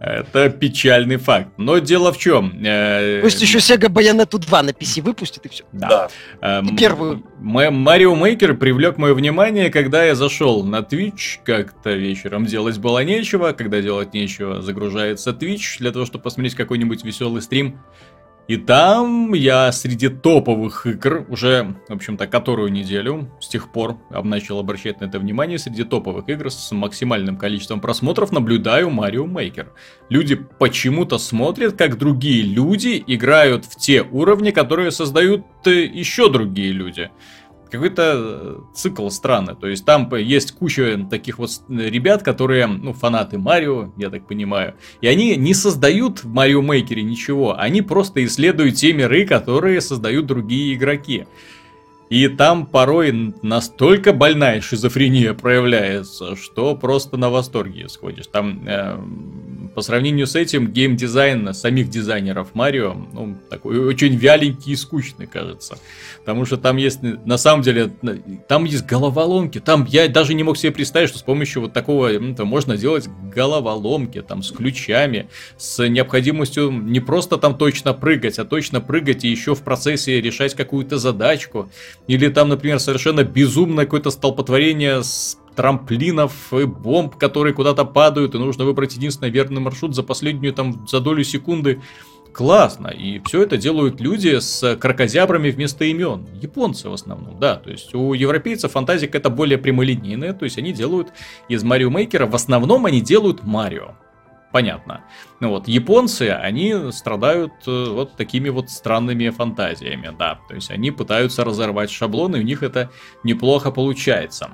Это печальный факт. Но дело в чем? Э, Пусть еще Sega Bayonetta 2 на PC выпустит и все. Да. да. И первую. Марио Мейкер привлек мое внимание, когда я зашел на Twitch как-то вечером. Делать было нечего. Когда делать нечего, загружается Twitch для того, чтобы посмотреть какой-нибудь веселый стрим. И там я среди топовых игр, уже, в общем-то, которую неделю, с тех пор начал обращать на это внимание, среди топовых игр с максимальным количеством просмотров наблюдаю Марио Мейкер. Люди почему-то смотрят, как другие люди играют в те уровни, которые создают э, еще другие люди какой-то э, цикл странный. То есть там есть куча таких вот ребят, которые, ну, фанаты Марио, я так понимаю. И они не создают в Марио Мейкере ничего, они просто исследуют те миры, которые создают другие игроки. И там порой настолько больная шизофрения проявляется, что просто на восторге сходишь. Там э, по сравнению с этим геймдизайн самих дизайнеров Марио, ну, такой очень вяленький и скучный, кажется. Потому что там есть, на самом деле, там есть головоломки. Там я даже не мог себе представить, что с помощью вот такого ну, можно делать головоломки, там, с ключами, с необходимостью не просто там точно прыгать, а точно прыгать и еще в процессе решать какую-то задачку. Или там, например, совершенно безумное какое-то столпотворение с трамплинов и бомб, которые куда-то падают, и нужно выбрать единственный верный маршрут за последнюю там за долю секунды. Классно. И все это делают люди с кракозябрами вместо имен. Японцы в основном, да. То есть у европейцев фантазия какая-то более прямолинейная. То есть они делают из Марио Мейкера, в основном они делают Марио понятно. Ну вот, японцы, они страдают э, вот такими вот странными фантазиями, да. То есть они пытаются разорвать шаблоны, у них это неплохо получается.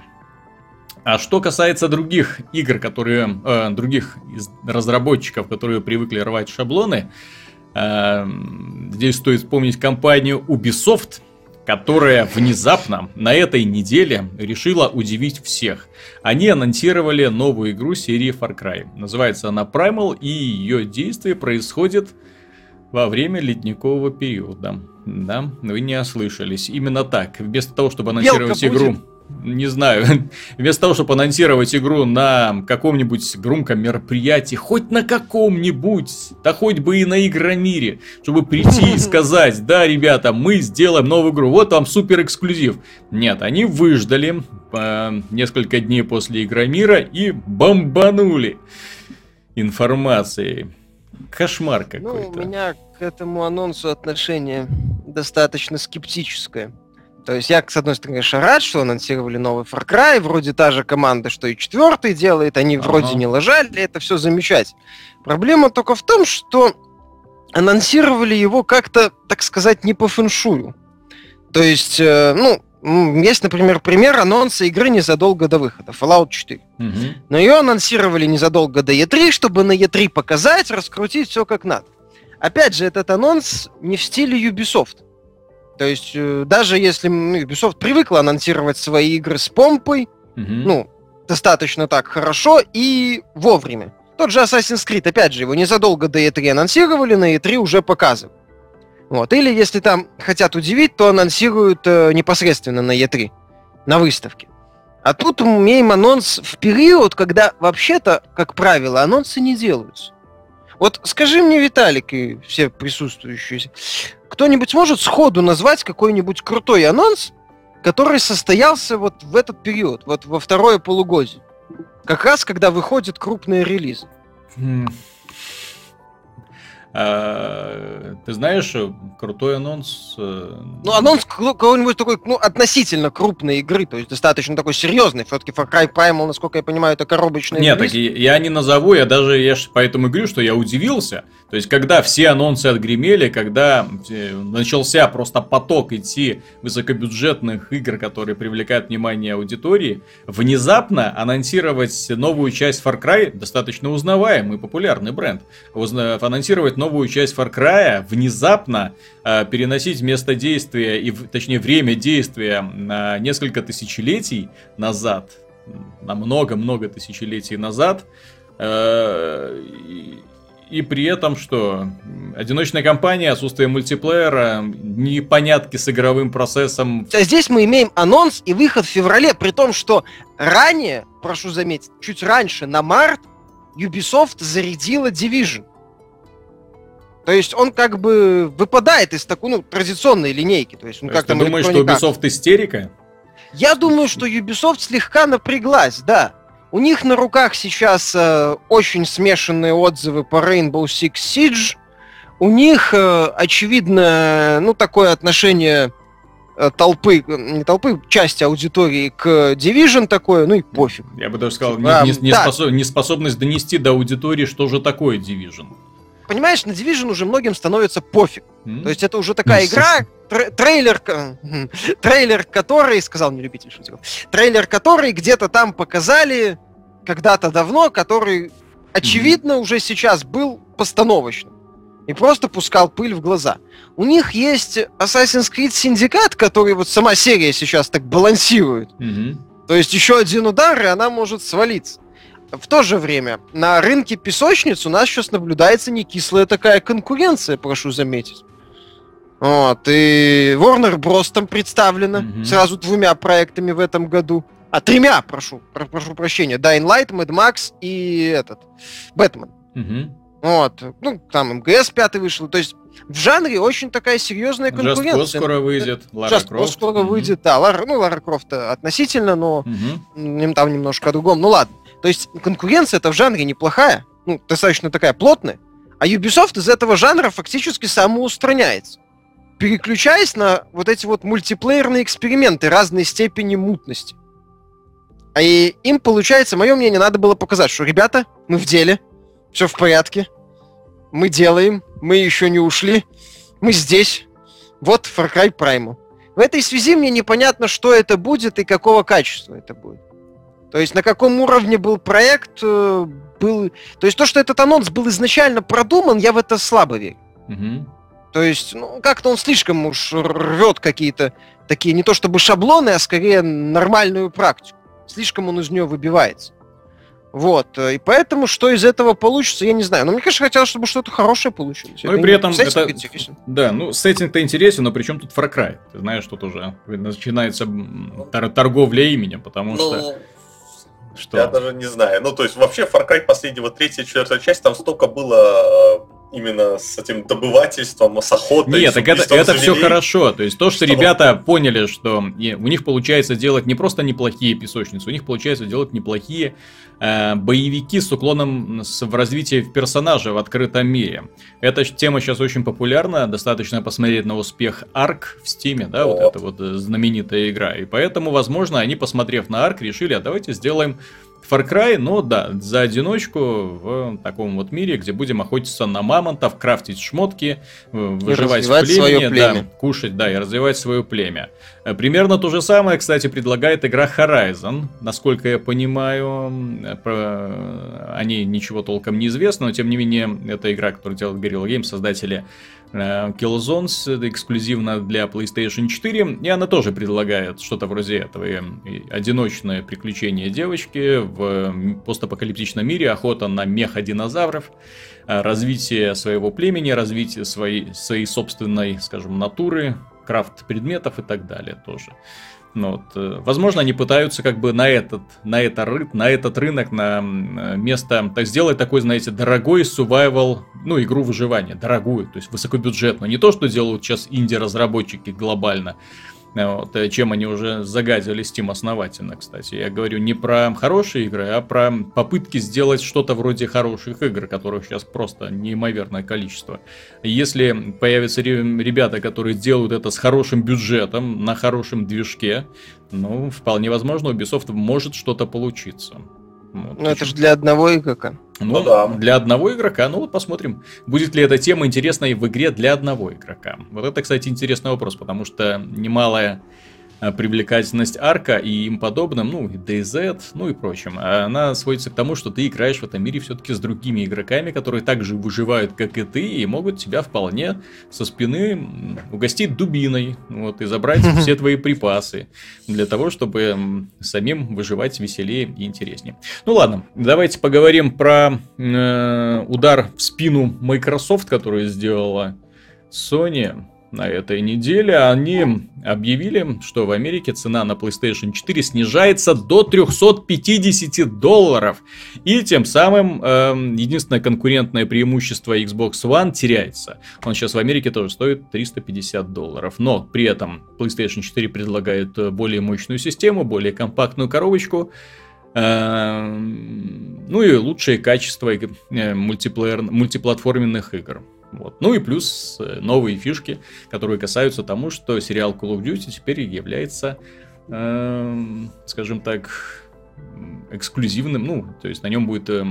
А что касается других игр, которые, э, других разработчиков, которые привыкли рвать шаблоны, э, здесь стоит вспомнить компанию Ubisoft, которая внезапно на этой неделе решила удивить всех. Они анонсировали новую игру серии Far Cry. Называется она Primal, и ее действие происходит во время ледникового периода. Да, вы не ослышались. Именно так. Вместо того, чтобы анонсировать Белка игру... Будет не знаю, вместо того, чтобы анонсировать игру на каком-нибудь громком мероприятии, хоть на каком-нибудь, да хоть бы и на Игромире, чтобы прийти и сказать, да, ребята, мы сделаем новую игру, вот вам супер эксклюзив. Нет, они выждали э, несколько дней после Игромира и бомбанули информацией. Кошмар какой-то. Ну, у меня к этому анонсу отношение достаточно скептическое. То есть я, с одной стороны, конечно, рад, что анонсировали новый Far Cry, вроде та же команда, что и четвертый делает, они ага. вроде не лажали, это все замечательно. Проблема только в том, что анонсировали его как-то, так сказать, не по фэншую. То есть, э, ну, есть, например, пример анонса игры незадолго до выхода, Fallout 4. Угу. Но ее анонсировали незадолго до E3, чтобы на E3 показать, раскрутить все как надо. Опять же, этот анонс не в стиле Ubisoft. То есть э, даже если ну, Ubisoft привыкла анонсировать свои игры с помпой, угу. ну, достаточно так хорошо и вовремя. Тот же Assassin's Creed, опять же, его незадолго до E3 анонсировали, на E3 уже показывают. Вот. Или если там хотят удивить, то анонсируют э, непосредственно на E3, на выставке. А тут имеем анонс в период, когда вообще-то, как правило, анонсы не делаются. Вот скажи мне, Виталик и все присутствующие, кто-нибудь может сходу назвать какой-нибудь крутой анонс, который состоялся вот в этот период, вот во второе полугодие? Как раз, когда выходят крупные релизы. А, ты знаешь, крутой анонс. Э, ну, анонс какой-нибудь такой, ну, относительно крупной игры, то есть достаточно такой серьезный. Все-таки Far Cry Primal, насколько я понимаю, это коробочный Нет, так я не назову, я даже, я поэтому говорю, что я удивился. То есть, когда все анонсы отгремели, когда э, начался просто поток идти высокобюджетных игр, которые привлекают внимание аудитории, внезапно анонсировать новую часть Far Cry, достаточно узнаваемый, популярный бренд, анонсировать новую часть Far Cry, внезапно э, переносить место действия, и, точнее, время действия на несколько тысячелетий назад, на много-много тысячелетий назад, э, и при этом что? Одиночная кампания, отсутствие мультиплеера, непонятки с игровым процессом. А здесь мы имеем анонс и выход в феврале, при том, что ранее, прошу заметить, чуть раньше, на март, Ubisoft зарядила Division. То есть он как бы выпадает из такой, ну, традиционной линейки. То есть, он То есть ты думаешь, что Ubisoft истерика? Я думаю, что Ubisoft слегка напряглась, да. У них на руках сейчас э, очень смешанные отзывы по Rainbow Six Siege. У них, э, очевидно, ну, такое отношение э, толпы, не толпы, части аудитории к Division такое, ну и пофиг. Я бы даже сказал, типа, не, не, не да. способ, неспособность донести до аудитории, что же такое Division. Понимаешь, на Division уже многим становится пофиг. Mm-hmm. То есть это уже такая ну, игра, трейлер, трейлер, который, сказал не любитель шутиков, трейлер, который где-то там показали когда-то давно, который, очевидно, mm-hmm. уже сейчас был постановочным. И просто пускал пыль в глаза. У них есть Assassin's Creed Syndicate, который вот сама серия сейчас так балансирует. Mm-hmm. То есть еще один удар, и она может свалиться. В то же время на рынке песочниц у нас сейчас наблюдается не кислая такая конкуренция, прошу заметить. Вот, и Warner Bros. там представлена mm-hmm. сразу двумя проектами в этом году. А, тремя, прошу, про, прошу прощения. Dying Light, Mad Max и этот, Бэтмен. Mm-hmm. Вот, ну, там МГС пятый вышел. То есть в жанре очень такая серьезная конкуренция. Just скоро выйдет, Лара Just Крофт. скоро mm-hmm. выйдет, да. Лара, ну, Лара Крофт относительно, но mm-hmm. там немножко о другом. Ну ладно. То есть конкуренция это в жанре неплохая, ну, достаточно такая плотная, а Ubisoft из этого жанра фактически самоустраняется переключаясь на вот эти вот мультиплеерные эксперименты разной степени мутности. А и им, получается, мое мнение, надо было показать, что, ребята, мы в деле, все в порядке, мы делаем, мы еще не ушли, мы здесь, вот Far Cry Primal. В этой связи мне непонятно, что это будет и какого качества это будет. То есть на каком уровне был проект, э, был... То есть то, что этот анонс был изначально продуман, я в это слабо верю. Угу. То есть, ну, как-то он слишком уж рвет какие-то такие, не то чтобы шаблоны, а скорее нормальную практику. Слишком он из нее выбивается. Вот. И поэтому, что из этого получится, я не знаю. Но мне, конечно, хотелось, чтобы что-то хорошее получилось. Ну и при этом это... Интересен. Да, ну, сеттинг-то интересен, но при чем тут Far Cry? Ты знаешь, тут уже начинается тор- торговля именем, потому ну, что... Что? Я даже не знаю. Ну, то есть, вообще, Far Cry последнего третья, четвертая часть, там столько было именно с этим добывательством, с охотой. Нет, так это, это все хорошо. То есть то, что, что ребята поняли, что у них получается делать не просто неплохие песочницы, у них получается делать неплохие э, боевики с уклоном в развитии персонажа в открытом мире. Эта тема сейчас очень популярна. Достаточно посмотреть на успех Арк в Стиме, да, вот, вот эта вот э, знаменитая игра. И поэтому, возможно, они, посмотрев на Арк, решили, а давайте сделаем Far Cry, но да, за одиночку в таком вот мире, где будем охотиться на мамонтов, крафтить шмотки, выживать в племени, племя. да, кушать, да, и развивать свое племя. Э, примерно то же самое, кстати, предлагает игра Horizon. Насколько я понимаю, про... о ней ничего толком не известно, но тем не менее, это игра, которую делает Guerrilla Games, создатели Э, Killzones эксклюзивно для PlayStation 4, и она тоже предлагает что-то вроде этого. Одиночное приключение девочки в постапокалиптичном мире, охота на меха-динозавров, э, развитие своего племени, развитие своей, своей собственной, скажем, натуры, крафт предметов и так далее тоже. Ну, вот, э, возможно, они пытаются как бы на этот, на, это, на этот рынок, на место, так сделать такой, знаете, дорогой survival, ну, игру выживания, дорогую, то есть высокобюджетную. Не то, что делают сейчас инди-разработчики глобально, Вот, э, чем они уже загадили Steam основательно, кстати. Я говорю не про хорошие игры, а про попытки сделать что-то вроде хороших игр, которых сейчас просто неимоверное количество. Если появятся ребята, которые делают это с хорошим бюджетом, на хорошем движке, ну, вполне возможно, у Ubisoft может что-то получиться. Вот, ну, это же для одного игрока. Ну, ну да. Для одного игрока. Ну вот посмотрим, будет ли эта тема интересной в игре для одного игрока. Вот это, кстати, интересный вопрос, потому что немалая привлекательность арка и им подобным, ну, и DayZ, ну и прочим. Она сводится к тому, что ты играешь в этом мире все-таки с другими игроками, которые также выживают, как и ты, и могут тебя вполне со спины угостить дубиной, вот, и забрать все твои припасы для того, чтобы самим выживать веселее и интереснее. Ну ладно, давайте поговорим про э, удар в спину Microsoft, который сделала Sony на этой неделе они объявили, что в Америке цена на PlayStation 4 снижается до 350 долларов. И тем самым э, единственное конкурентное преимущество Xbox One теряется. Он сейчас в Америке тоже стоит 350 долларов. Но при этом PlayStation 4 предлагает более мощную систему, более компактную коробочку. Эм, ну и лучшее качество э, мультиплеер, мультиплатформенных игр. Вот. Ну и плюс э, новые фишки, которые касаются тому, что сериал Call of Duty теперь является, э, скажем так, эксклюзивным, ну, то есть на нем будет э,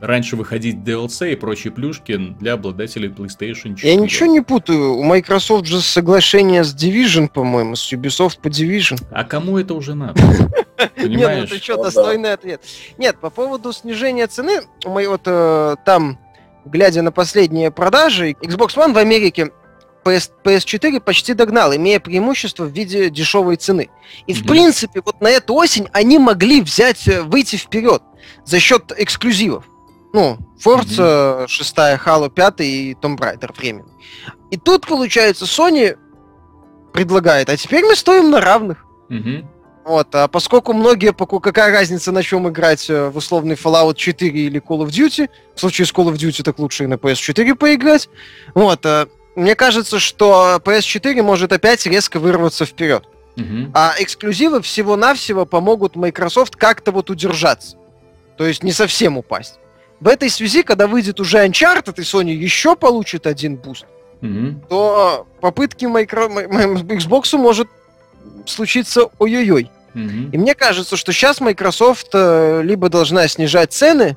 раньше выходить DLC и прочие плюшки для обладателей PlayStation 4. Я ничего не путаю, у Microsoft же соглашение с Division, по-моему, с Ubisoft по Division. А кому это уже надо? Нет, ну это что, достойный ответ. Нет, по поводу снижения цены, мы вот э, там глядя на последние продажи, Xbox One в Америке PS, PS4 почти догнал, имея преимущество в виде дешевой цены. И, в принципе, вот на эту осень они могли взять, э, выйти вперед за счет эксклюзивов. Ну, Forza mm-hmm. 6, Halo 5 и Tomb Raider временно. И тут, получается, Sony предлагает, а теперь мы стоим на равных. Mm-hmm. Вот, а поскольку многие, какая разница, на чем играть э, в условный Fallout 4 или Call of Duty, в случае с Call of Duty так лучше и на PS4 поиграть, вот, а, мне кажется, что PS4 может опять резко вырваться вперед. Uh-huh. А эксклюзивы всего-навсего помогут Microsoft как-то вот удержаться. То есть не совсем упасть. В этой связи, когда выйдет уже Uncharted и Sony еще получит один буст, uh-huh. то попытки micro... Xbox может случиться ой-ой-ой. Mm-hmm. И мне кажется, что сейчас Microsoft э, либо должна снижать цены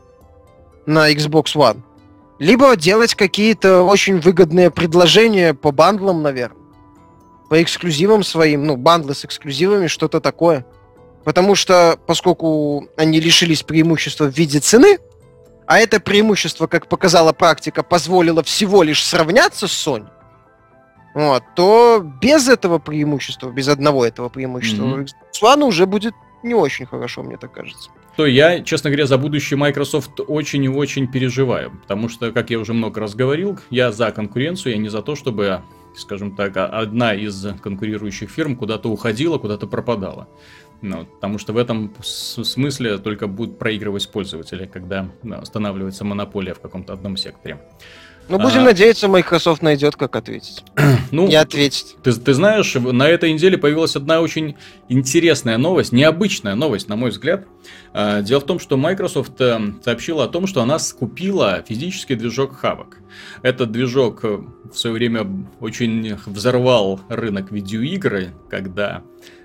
на Xbox One, либо делать какие-то очень выгодные предложения по бандлам, наверное. По эксклюзивам своим, ну, бандлы с эксклюзивами, что-то такое. Потому что, поскольку они лишились преимущества в виде цены, а это преимущество, как показала практика, позволило всего лишь сравняться с Sony, вот, то без этого преимущества, без одного этого преимущества, mm-hmm. Xbox One уже будет не очень хорошо, мне так кажется. То я, честно говоря, за будущее Microsoft очень и очень переживаю, потому что, как я уже много раз говорил, я за конкуренцию, я не за то, чтобы, скажем так, одна из конкурирующих фирм куда-то уходила, куда-то пропадала. Ну, потому что в этом смысле только будут проигрывать пользователи, когда останавливается монополия в каком-то одном секторе. Ну, будем а... надеяться, Microsoft найдет, как ответить. ну, и ответить. Ты, ты знаешь, на этой неделе появилась одна очень интересная новость, необычная новость, на мой взгляд. А, дело в том, что Microsoft э, сообщила о том, что она скупила физический движок Havok. Этот движок э, в свое время очень взорвал рынок видеоигры, когда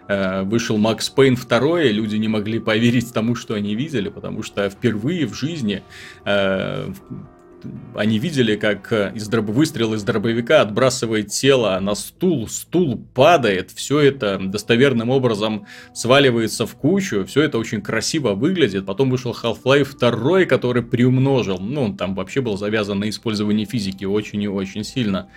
э, вышел Макс Пейн 2, люди не могли поверить тому, что они видели, потому что впервые в жизни они видели, как э, из дроб... выстрел из дробовика отбрасывает тело на стул, стул падает, все это достоверным образом сваливается в кучу, все это очень красиво выглядит. Потом вышел Half-Life 2, который приумножил, ну, он там вообще был завязан на использовании физики очень и очень сильно.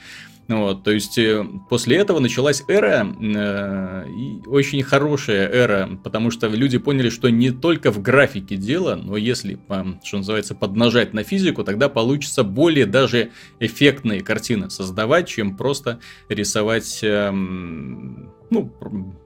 Вот, то есть э, после этого началась эра, э, очень хорошая эра, потому что люди поняли, что не только в графике дело, но если, э, что называется, поднажать на физику, тогда получится более даже эффектные картины создавать, чем просто рисовать э, ну,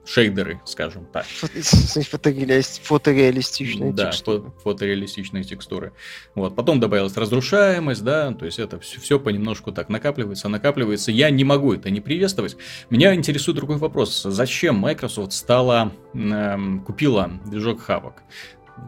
шейдеры, скажем так. Фотореалистичные да, текстуры. Да, фотореалистичные текстуры. Вот. Потом добавилась разрушаемость, да, то есть это все, все понемножку так накапливается, накапливается. Я не могу это не приветствовать. Меня интересует другой вопрос. Зачем Microsoft стала, э, купила движок Havok?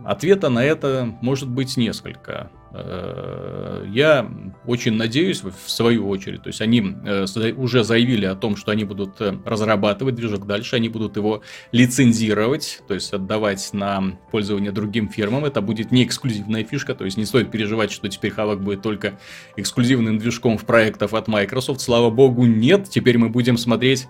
Ответа на это может быть несколько. Э, я очень надеюсь, в свою очередь, то есть они э, уже заявили о том, что они будут э, разрабатывать движок дальше, они будут его лицензировать, то есть отдавать на пользование другим фирмам. Это будет не эксклюзивная фишка, то есть не стоит переживать, что теперь Havok будет только эксклюзивным движком в проектах от Microsoft. Слава богу, нет. Теперь мы будем смотреть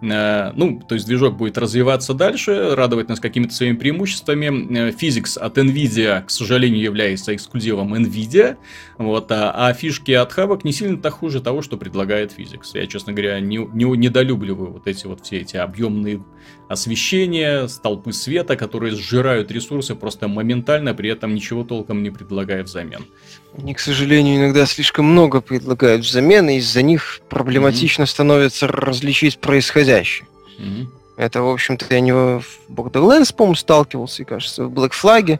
ну, то есть движок будет развиваться дальше, радовать нас какими-то своими преимуществами. Э, Physics от NVIDIA, к сожалению, является эксклюзивом NVIDIA. Вот, а, а фишки от Havok не сильно-то хуже того, что предлагает Physics. Я, честно говоря, не, не недолюбливаю вот эти вот все эти объемные освещения, столпы света, которые сжирают ресурсы просто моментально, при этом ничего толком не предлагая взамен. Они, к сожалению, иногда слишком много предлагают взамен, и из-за них проблематично mm-hmm. становится различить происходящее. Mm-hmm. Это, в общем-то, я не в Borderlands, по-моему, сталкивался, и, кажется, в Black Flag.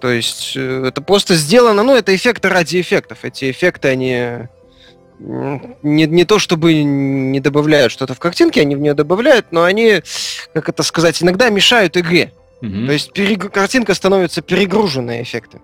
То есть э, это просто сделано, ну, это эффекты ради эффектов. Эти эффекты, они не, не то чтобы не добавляют что-то в картинке, они в нее добавляют, но они, как это сказать, иногда мешают игре. Угу. То есть перег... картинка становится перегруженной эффектами.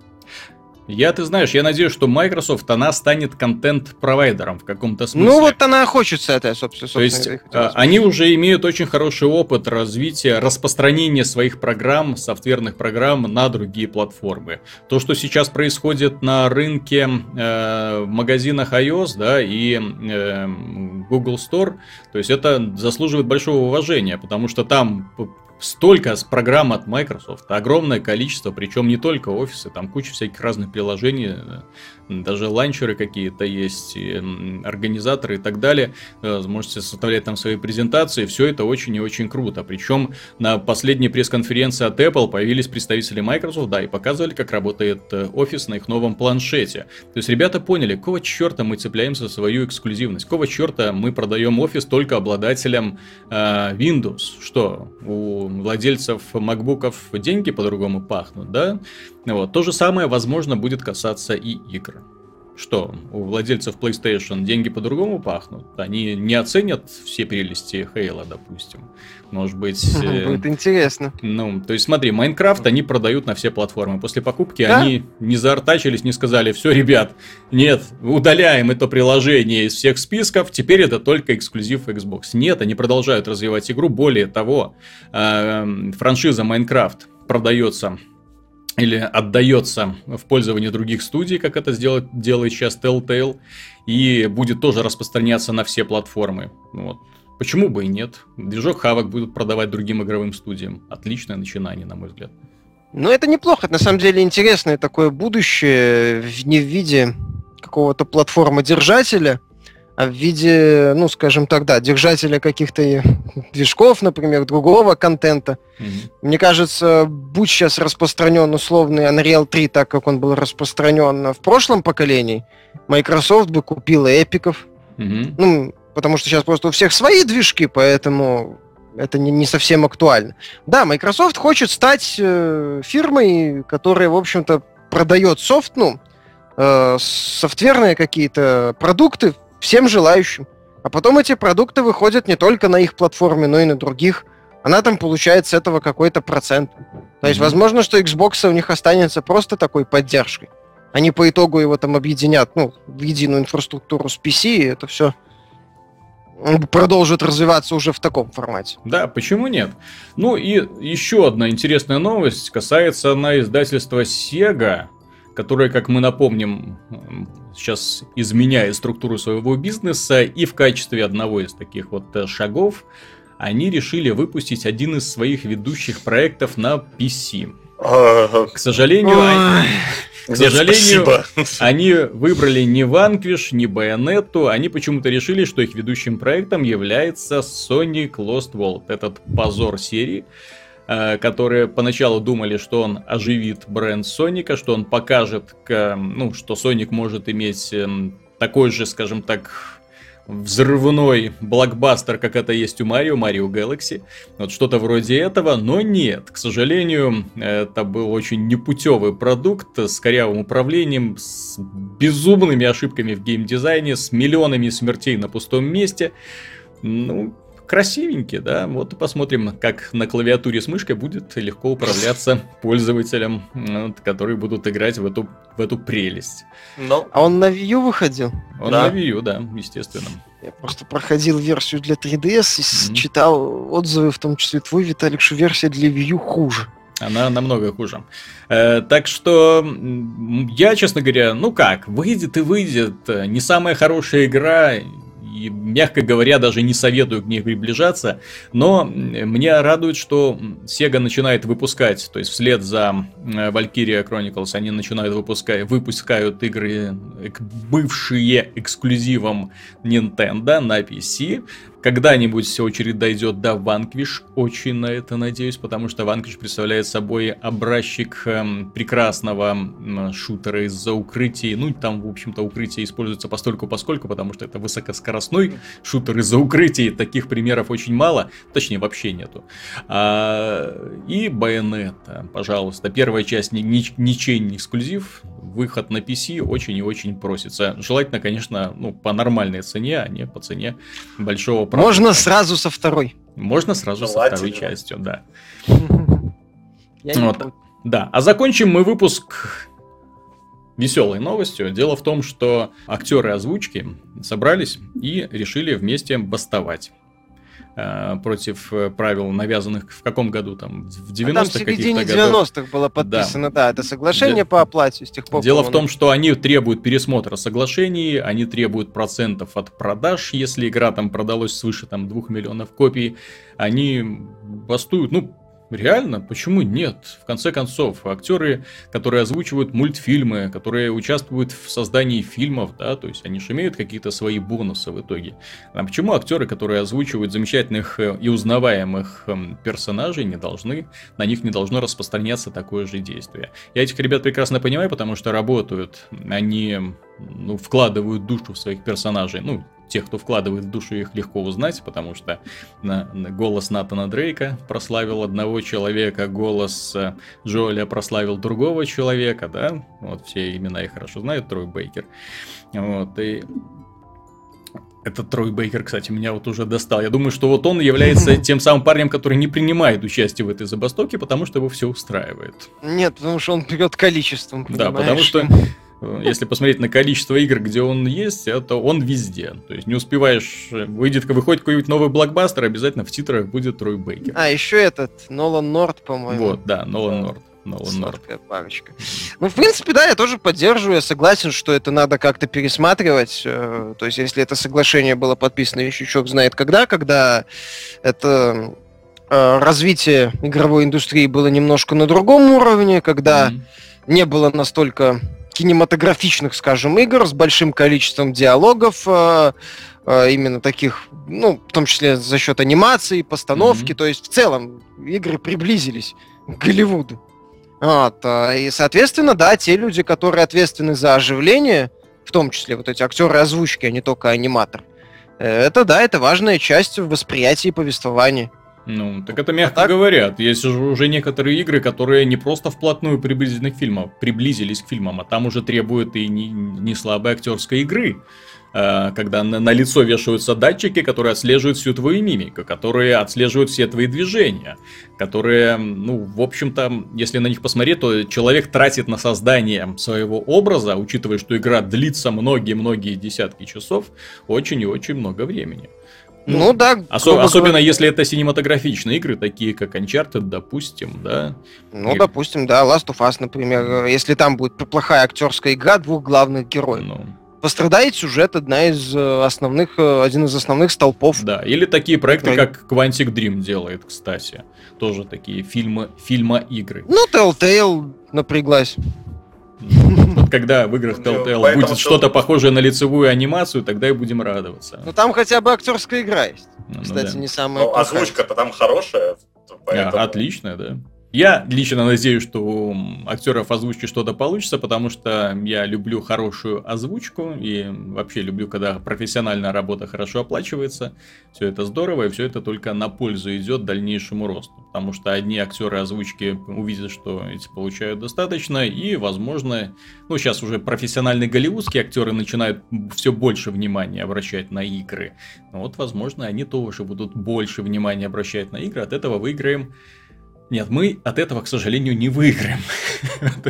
Я, ты знаешь, я надеюсь, что Microsoft, она станет контент-провайдером в каком-то смысле. Ну, вот она хочется это, собственно. То есть, а, они уже имеют очень хороший опыт развития, распространения своих программ, софтверных программ на другие платформы. То, что сейчас происходит на рынке э, в магазинах iOS, да, и э, Google Store, то есть, это заслуживает большого уважения, потому что там столько программ от Microsoft, огромное количество, причем не только офисы, там куча всяких разных приложений, даже ланчеры какие-то есть, организаторы и так далее. Э, можете составлять там свои презентации, все это очень и очень круто. Причем на последней пресс-конференции от Apple появились представители Microsoft, да, и показывали, как работает э, офис на их новом планшете. То есть ребята поняли, какого черта мы цепляемся за свою эксклюзивность, какого черта мы продаем офис только обладателям э, Windows. Что, у владельцев макбуков деньги по-другому пахнут, да? Вот. То же самое, возможно, будет касаться и игр. Что, у владельцев PlayStation деньги по-другому пахнут? Они не оценят все прелести Хейла, допустим. Может быть... Э, будет интересно. Ну, то есть смотри, Майнкрафт они продают на все платформы. После покупки да? они не заортачились, не сказали, все, ребят, нет, удаляем это приложение из всех списков, теперь это только эксклюзив Xbox. Нет, они продолжают развивать игру. Более того, э, франшиза Майнкрафт продается или отдается в пользование других студий, как это сделать, делает сейчас Telltale, и будет тоже распространяться на все платформы. Вот. Почему бы и нет? Движок Havok будут продавать другим игровым студиям. Отличное начинание, на мой взгляд. Ну, это неплохо. Это, на самом деле, интересное такое будущее, не в виде какого-то платформы-держателя, а в виде, ну, скажем так, да, держателя каких-то движков, например, другого контента. Mm-hmm. Мне кажется, будь сейчас распространен условный Unreal 3, так как он был распространен в прошлом поколении, Microsoft бы купила эпиков. Mm-hmm. Ну, потому что сейчас просто у всех свои движки, поэтому это не, не совсем актуально. Да, Microsoft хочет стать э, фирмой, которая, в общем-то, продает софт, ну, э, софтверные какие-то продукты всем желающим. А потом эти продукты выходят не только на их платформе, но и на других. Она там получает с этого какой-то процент. То есть, mm-hmm. возможно, что Xbox у них останется просто такой поддержкой. Они по итогу его там объединят ну, в единую инфраструктуру с PC, и это все продолжит развиваться уже в таком формате. Да, почему нет? Ну и еще одна интересная новость касается на издательства Sega, которое, как мы напомним, сейчас изменяет структуру своего бизнеса, и в качестве одного из таких вот э, шагов они решили выпустить один из своих ведущих проектов на PC. К сожалению, они, к сожалению, они выбрали не Vanquish, не Bayonetta, они почему-то решили, что их ведущим проектом является Sonic Lost World, этот позор серии, которые поначалу думали, что он оживит бренд Соника, что он покажет, ну, что Соник может иметь эм, такой же, скажем так, взрывной блокбастер, как это есть у Марио, Марио Galaxy. Вот что-то вроде этого, но нет. К сожалению, это был очень непутевый продукт с корявым управлением, с безумными ошибками в геймдизайне, с миллионами смертей на пустом месте. Ну, красивенький, да. Вот посмотрим, как на клавиатуре с мышкой будет легко управляться пользователям, вот, которые будут играть в эту, в эту прелесть. Но... А он на Wii U выходил? Он да. на Wii U, да, естественно. Я просто проходил версию для 3DS и mm-hmm. читал отзывы, в том числе твой, Виталик, что версия для Wii U хуже. Она намного хуже. Э, так что я, честно говоря, ну как, выйдет и выйдет. Не самая хорошая игра, и, мягко говоря, даже не советую к ней приближаться. Но мне радует, что Sega начинает выпускать, то есть вслед за э, Valkyria Chronicles они начинают выпускать, выпускают игры, бывшие эксклюзивом Nintendo на PC. Когда-нибудь очередь дойдет до Vanquish, очень на это надеюсь, потому что Vanquish представляет собой образчик эм, прекрасного шутера из-за укрытий. Ну, там, в общем-то, укрытие используется постольку поскольку, потому что это высокоскоростной шутер из-за укрытий. Таких примеров очень мало, точнее, вообще нету. А, и Bayonetta, пожалуйста. Первая часть ни, ни, ничей не эксклюзив, выход на PC очень и очень просится. Желательно, конечно, ну, по нормальной цене, а не по цене большого продукта. Можно сразу со второй. Можно сразу со второй частью, да. вот. Да, а закончим мы выпуск веселой новостью. Дело в том, что актеры озвучки собрались и решили вместе бастовать. Э, против э, правил, навязанных в каком году там, в 90-х а там в середине 90-х было подписано, да. да, это соглашение Де... по оплате с тех пор. Дело в том, что они требуют пересмотра соглашений, они требуют процентов от продаж, если игра там продалась свыше там 2 миллионов копий, они бастуют, ну, Реально? Почему нет? В конце концов, актеры, которые озвучивают мультфильмы, которые участвуют в создании фильмов, да, то есть они же имеют какие-то свои бонусы в итоге. А почему актеры, которые озвучивают замечательных э, и узнаваемых эм, персонажей, не должны, на них не должно распространяться такое же действие? Я этих ребят прекрасно понимаю, потому что работают, они ну, вкладывают душу в своих персонажей, ну, тех, кто вкладывает в душу, их легко узнать, потому что на, на голос Натана Дрейка прославил одного человека, голос э, Джоэля прославил другого человека, да, вот все имена их хорошо знают, Трой Бейкер, вот, и этот Трой Бейкер, кстати, меня вот уже достал. Я думаю, что вот он является тем самым парнем, который не принимает участие в этой забастовке, потому что его все устраивает. Нет, потому что он берет количеством. Да, потому что если посмотреть на количество игр, где он есть, это он везде. То есть не успеваешь, э, выйдет, выходит какой-нибудь новый блокбастер, обязательно в титрах будет Трой Бейкер. А, еще этот, Нолан Норд, по-моему. Вот, да, Нолан Норд. Нолан Норд. парочка. Ну, в принципе, да, я тоже поддерживаю, я согласен, что это надо как-то пересматривать. Э, то есть, если это соглашение было подписано еще черт знает когда, когда это развитие игровой индустрии было немножко на другом уровне, когда mm-hmm. не было настолько кинематографичных, скажем, игр с большим количеством диалогов, э, э, именно таких, ну, в том числе за счет анимации, постановки, mm-hmm. то есть в целом игры приблизились к Голливуду. Вот, э, и, соответственно, да, те люди, которые ответственны за оживление, в том числе вот эти актеры озвучки, а не только аниматор, это, да, это важная часть восприятия и повествования. Ну, так это мягко а так? говорят. Есть уже некоторые игры, которые не просто вплотную приблизились к фильмам, приблизились к фильмам, а там уже требуют и не, не слабой актерской игры. А, когда на, на лицо вешаются датчики, которые отслеживают всю твою мимику, которые отслеживают все твои движения, которые, ну, в общем-то, если на них посмотреть, то человек тратит на создание своего образа, учитывая, что игра длится многие-многие десятки часов, очень и очень много времени. Ну, ну да. Осо- особенно говоря... если это синематографичные игры, такие как Uncharted, допустим, да. Ну, и... допустим, да, Last of Us, например. Если там будет плохая актерская игра двух главных героев. Ну. Пострадает сюжет, одна из э, основных, э, один из основных столпов. Да, или такие проекты, как Quantic Dream делает, кстати. Тоже такие фильмы, фильма-игры. Ну, Telltale напряглась. Вот когда в играх Telltale будет что-то похожее на лицевую анимацию, тогда и будем радоваться. Ну там хотя бы актерская игра есть. Ну, ну Кстати, не самая. Ну, озвучка-то там хорошая. А, отличная, да. Я лично надеюсь, что у актеров озвучки что-то получится, потому что я люблю хорошую озвучку и вообще люблю, когда профессиональная работа хорошо оплачивается. Все это здорово, и все это только на пользу идет дальнейшему росту. Потому что одни актеры озвучки увидят, что эти получают достаточно, и, возможно, ну, сейчас уже профессиональные голливудские актеры начинают все больше внимания обращать на игры. Вот, возможно, они тоже будут больше внимания обращать на игры, от этого выиграем нет, мы от этого, к сожалению, не выиграем.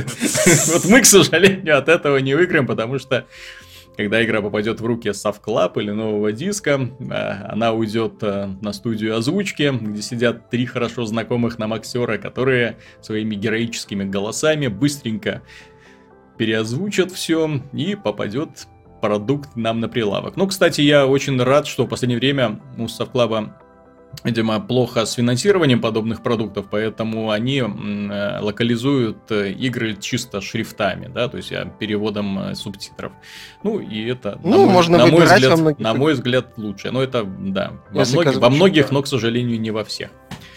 Вот мы, к сожалению, от этого не выиграем, потому что когда игра попадет в руки Совклаб или нового диска, а, она уйдет э, на студию озвучки, где сидят три хорошо знакомых нам актера, которые своими героическими голосами быстренько переозвучат все и попадет продукт нам на прилавок. Ну, кстати, я очень рад, что в последнее время у Совклаба видимо, плохо с финансированием подобных продуктов, поэтому они э, локализуют э, игры чисто шрифтами, да, то есть переводом э, субтитров. Ну, и это, ну, на, мой, можно на, мой взгляд, во на мой взгляд, лучше. Но это, да, во, многих, во многих, но, к сожалению, не во всех.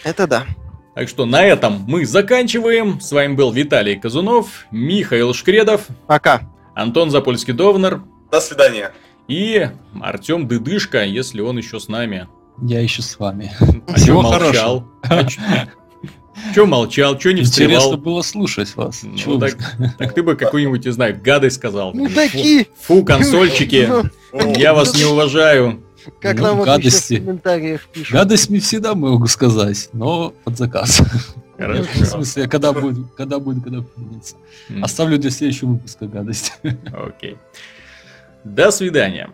Это да. Так что на этом мы заканчиваем. С вами был Виталий Казунов, Михаил Шкредов. Пока. Антон Запольский-Довнер. До свидания. И Артем Дыдышко, если он еще с нами. Я еще с вами. А Всего молчал? Че молчал, че не встревал? Интересно было слушать вас. Ну, так, так ты бы какую-нибудь, не знаю, гадость сказал. Ну такие! Фу, консольчики, я вас не уважаю. Как ну, нам гадости. в комментариях пишут. Гадость мне всегда могу сказать, но под заказ. Хорошо. В смысле, когда будет, когда будет, когда придется. Оставлю для следующего выпуска гадость. Окей. До свидания.